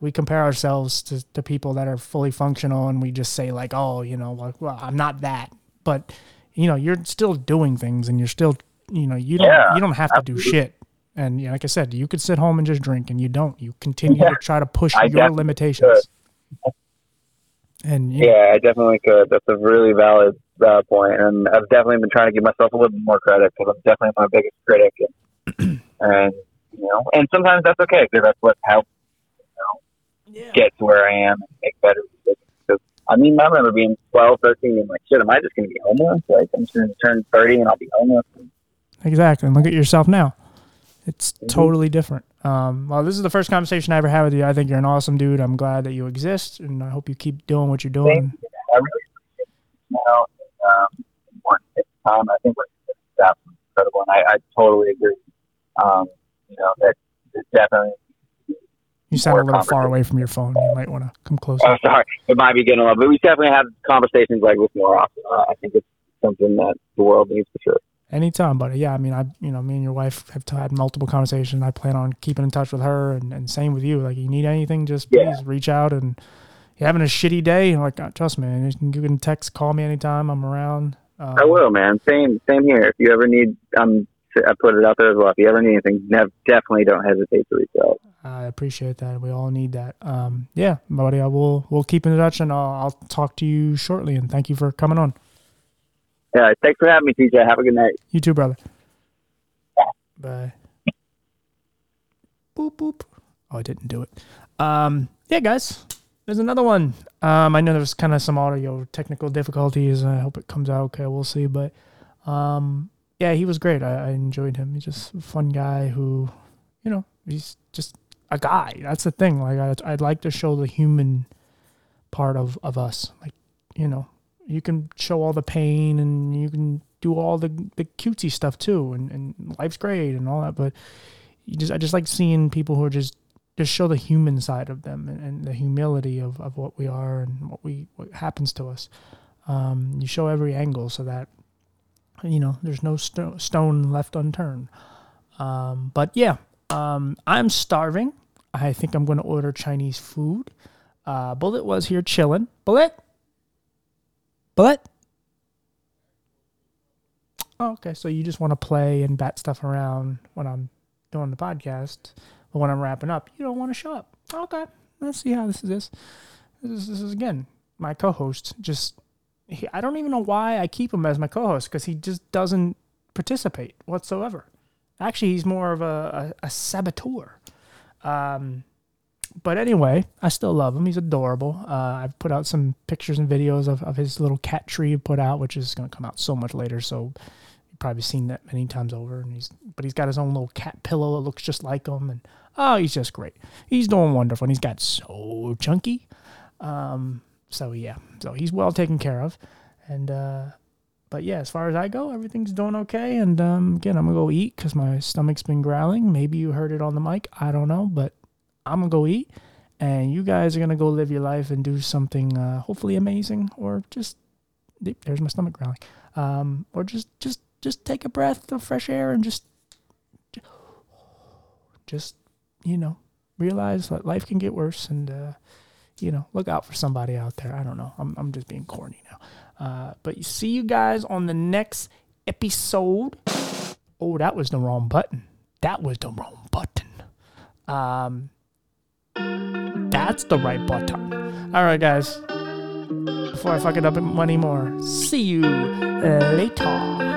we compare ourselves to, to people that are fully functional, and we just say like, oh, you know, like, well, I'm not that, but you know, you're still doing things, and you're still, you know, you don't Yeah, you don't have to do shit. And you know, like I said, you could sit home and just drink, and you don't. You continue Yeah. to try to push I your limitations. And you Yeah, I definitely could. That's a really valid uh, point, and I've definitely been trying to give myself a little bit more credit because I'm definitely my biggest critic, and, and you know, and sometimes that's okay because that's what helps you yeah. get to where I am and make better decisions. Because I mean, I remember being 12, 13, and like, shit, am I just going to be homeless? Like, I'm just going to turn 30 and I'll be homeless. Exactly. And look at yourself now. It's Mm-hmm. totally different. Um, well, this is the first conversation I ever had with you. I think you're an awesome dude. I'm glad that you exist, and I hope you keep doing what you're doing. I really appreciate it now. Um, time, I think what you is absolutely incredible, and I, I totally agree. Um, you know, that it's definitely. You sound a little far away from your phone. You might want to come closer. Oh, sorry, it might be getting a lot, but we definitely have conversations like this more often. Uh, I think it's something that the world needs for sure. Anytime, buddy. Yeah, I mean, I, you know, me and your wife have had multiple conversations. I plan on keeping in touch with her, and, and same with you. Like, you need anything, just Yeah. please reach out. And you're having a shitty day, like, uh, trust me, you can, you can text, call me anytime. I'm around. Um, I will, man. Same, same here. If you ever need, um, I put it out there as well. If you ever need anything, nev- definitely don't hesitate to reach out. I appreciate that. We all need that. Um, yeah, buddy. I will. We'll keep in touch, and I'll, I'll talk to you shortly. And thank you for coming on. Yeah, thanks for having me, TJ. Have a good night. You too, brother. Bye. Boop boop. Oh, I didn't do it. Um, yeah, guys. There's another one. Um, I know there's kind of some audio technical difficulties. I hope it comes out okay. We'll see. But um, yeah, he was great. I, I enjoyed him. He's just a fun guy who, you know, he's just a guy. That's the thing. Like I, I'd like to show the human part of of us. Like you know, you can show all the pain and you can do all the the cutesy stuff too, and and life's great and all that. But you just I just like seeing people who are just just show the human side of them and, and the humility of, of what we are and what we what happens to us. Um, you show every angle so that you know there's no sto- stone left unturned. Um, but yeah, um, I'm starving. I think I'm going to order Chinese food. Uh, Bullet was here chilling. Bullet, Bullet. Oh, okay. So you just want to play and bat stuff around when I'm doing the podcast, but when I'm wrapping up, you don't want to show up. Okay. Let's see how this is. This, this is, this is again my co-host. Just he, I don't even know why I keep him as my co-host because he just doesn't participate whatsoever. Actually, he's more of a, a, a saboteur. Um, but anyway, I still love him. He's adorable. Uh, I've put out some pictures and videos of, of his little cat tree put out, which is going to come out so much later. So you've probably seen that many times over. And he's but he's got his own little cat pillow that looks just like him, and oh, he's just great. He's doing wonderful, and he's got so chunky. Um, so yeah, so he's well taken care of, and uh, but yeah, as far as I go, everything's doing okay. And um, again, I'm gonna go eat because my stomach's been growling. Maybe you heard it on the mic. I don't know, but I'm gonna go eat, and you guys are gonna go live your life and do something uh, hopefully amazing, or just there's my stomach growling, um, or just just just take a breath of fresh air and just just you know realize that life can get worse and uh, you know look out for somebody out there. I don't know. I'm I'm just being corny now. Uh, but you see you guys on the next episode. Oh, that was the wrong button. That was the wrong button. Um, that's the right button. All right, guys. Before I fuck it up any more, see you later.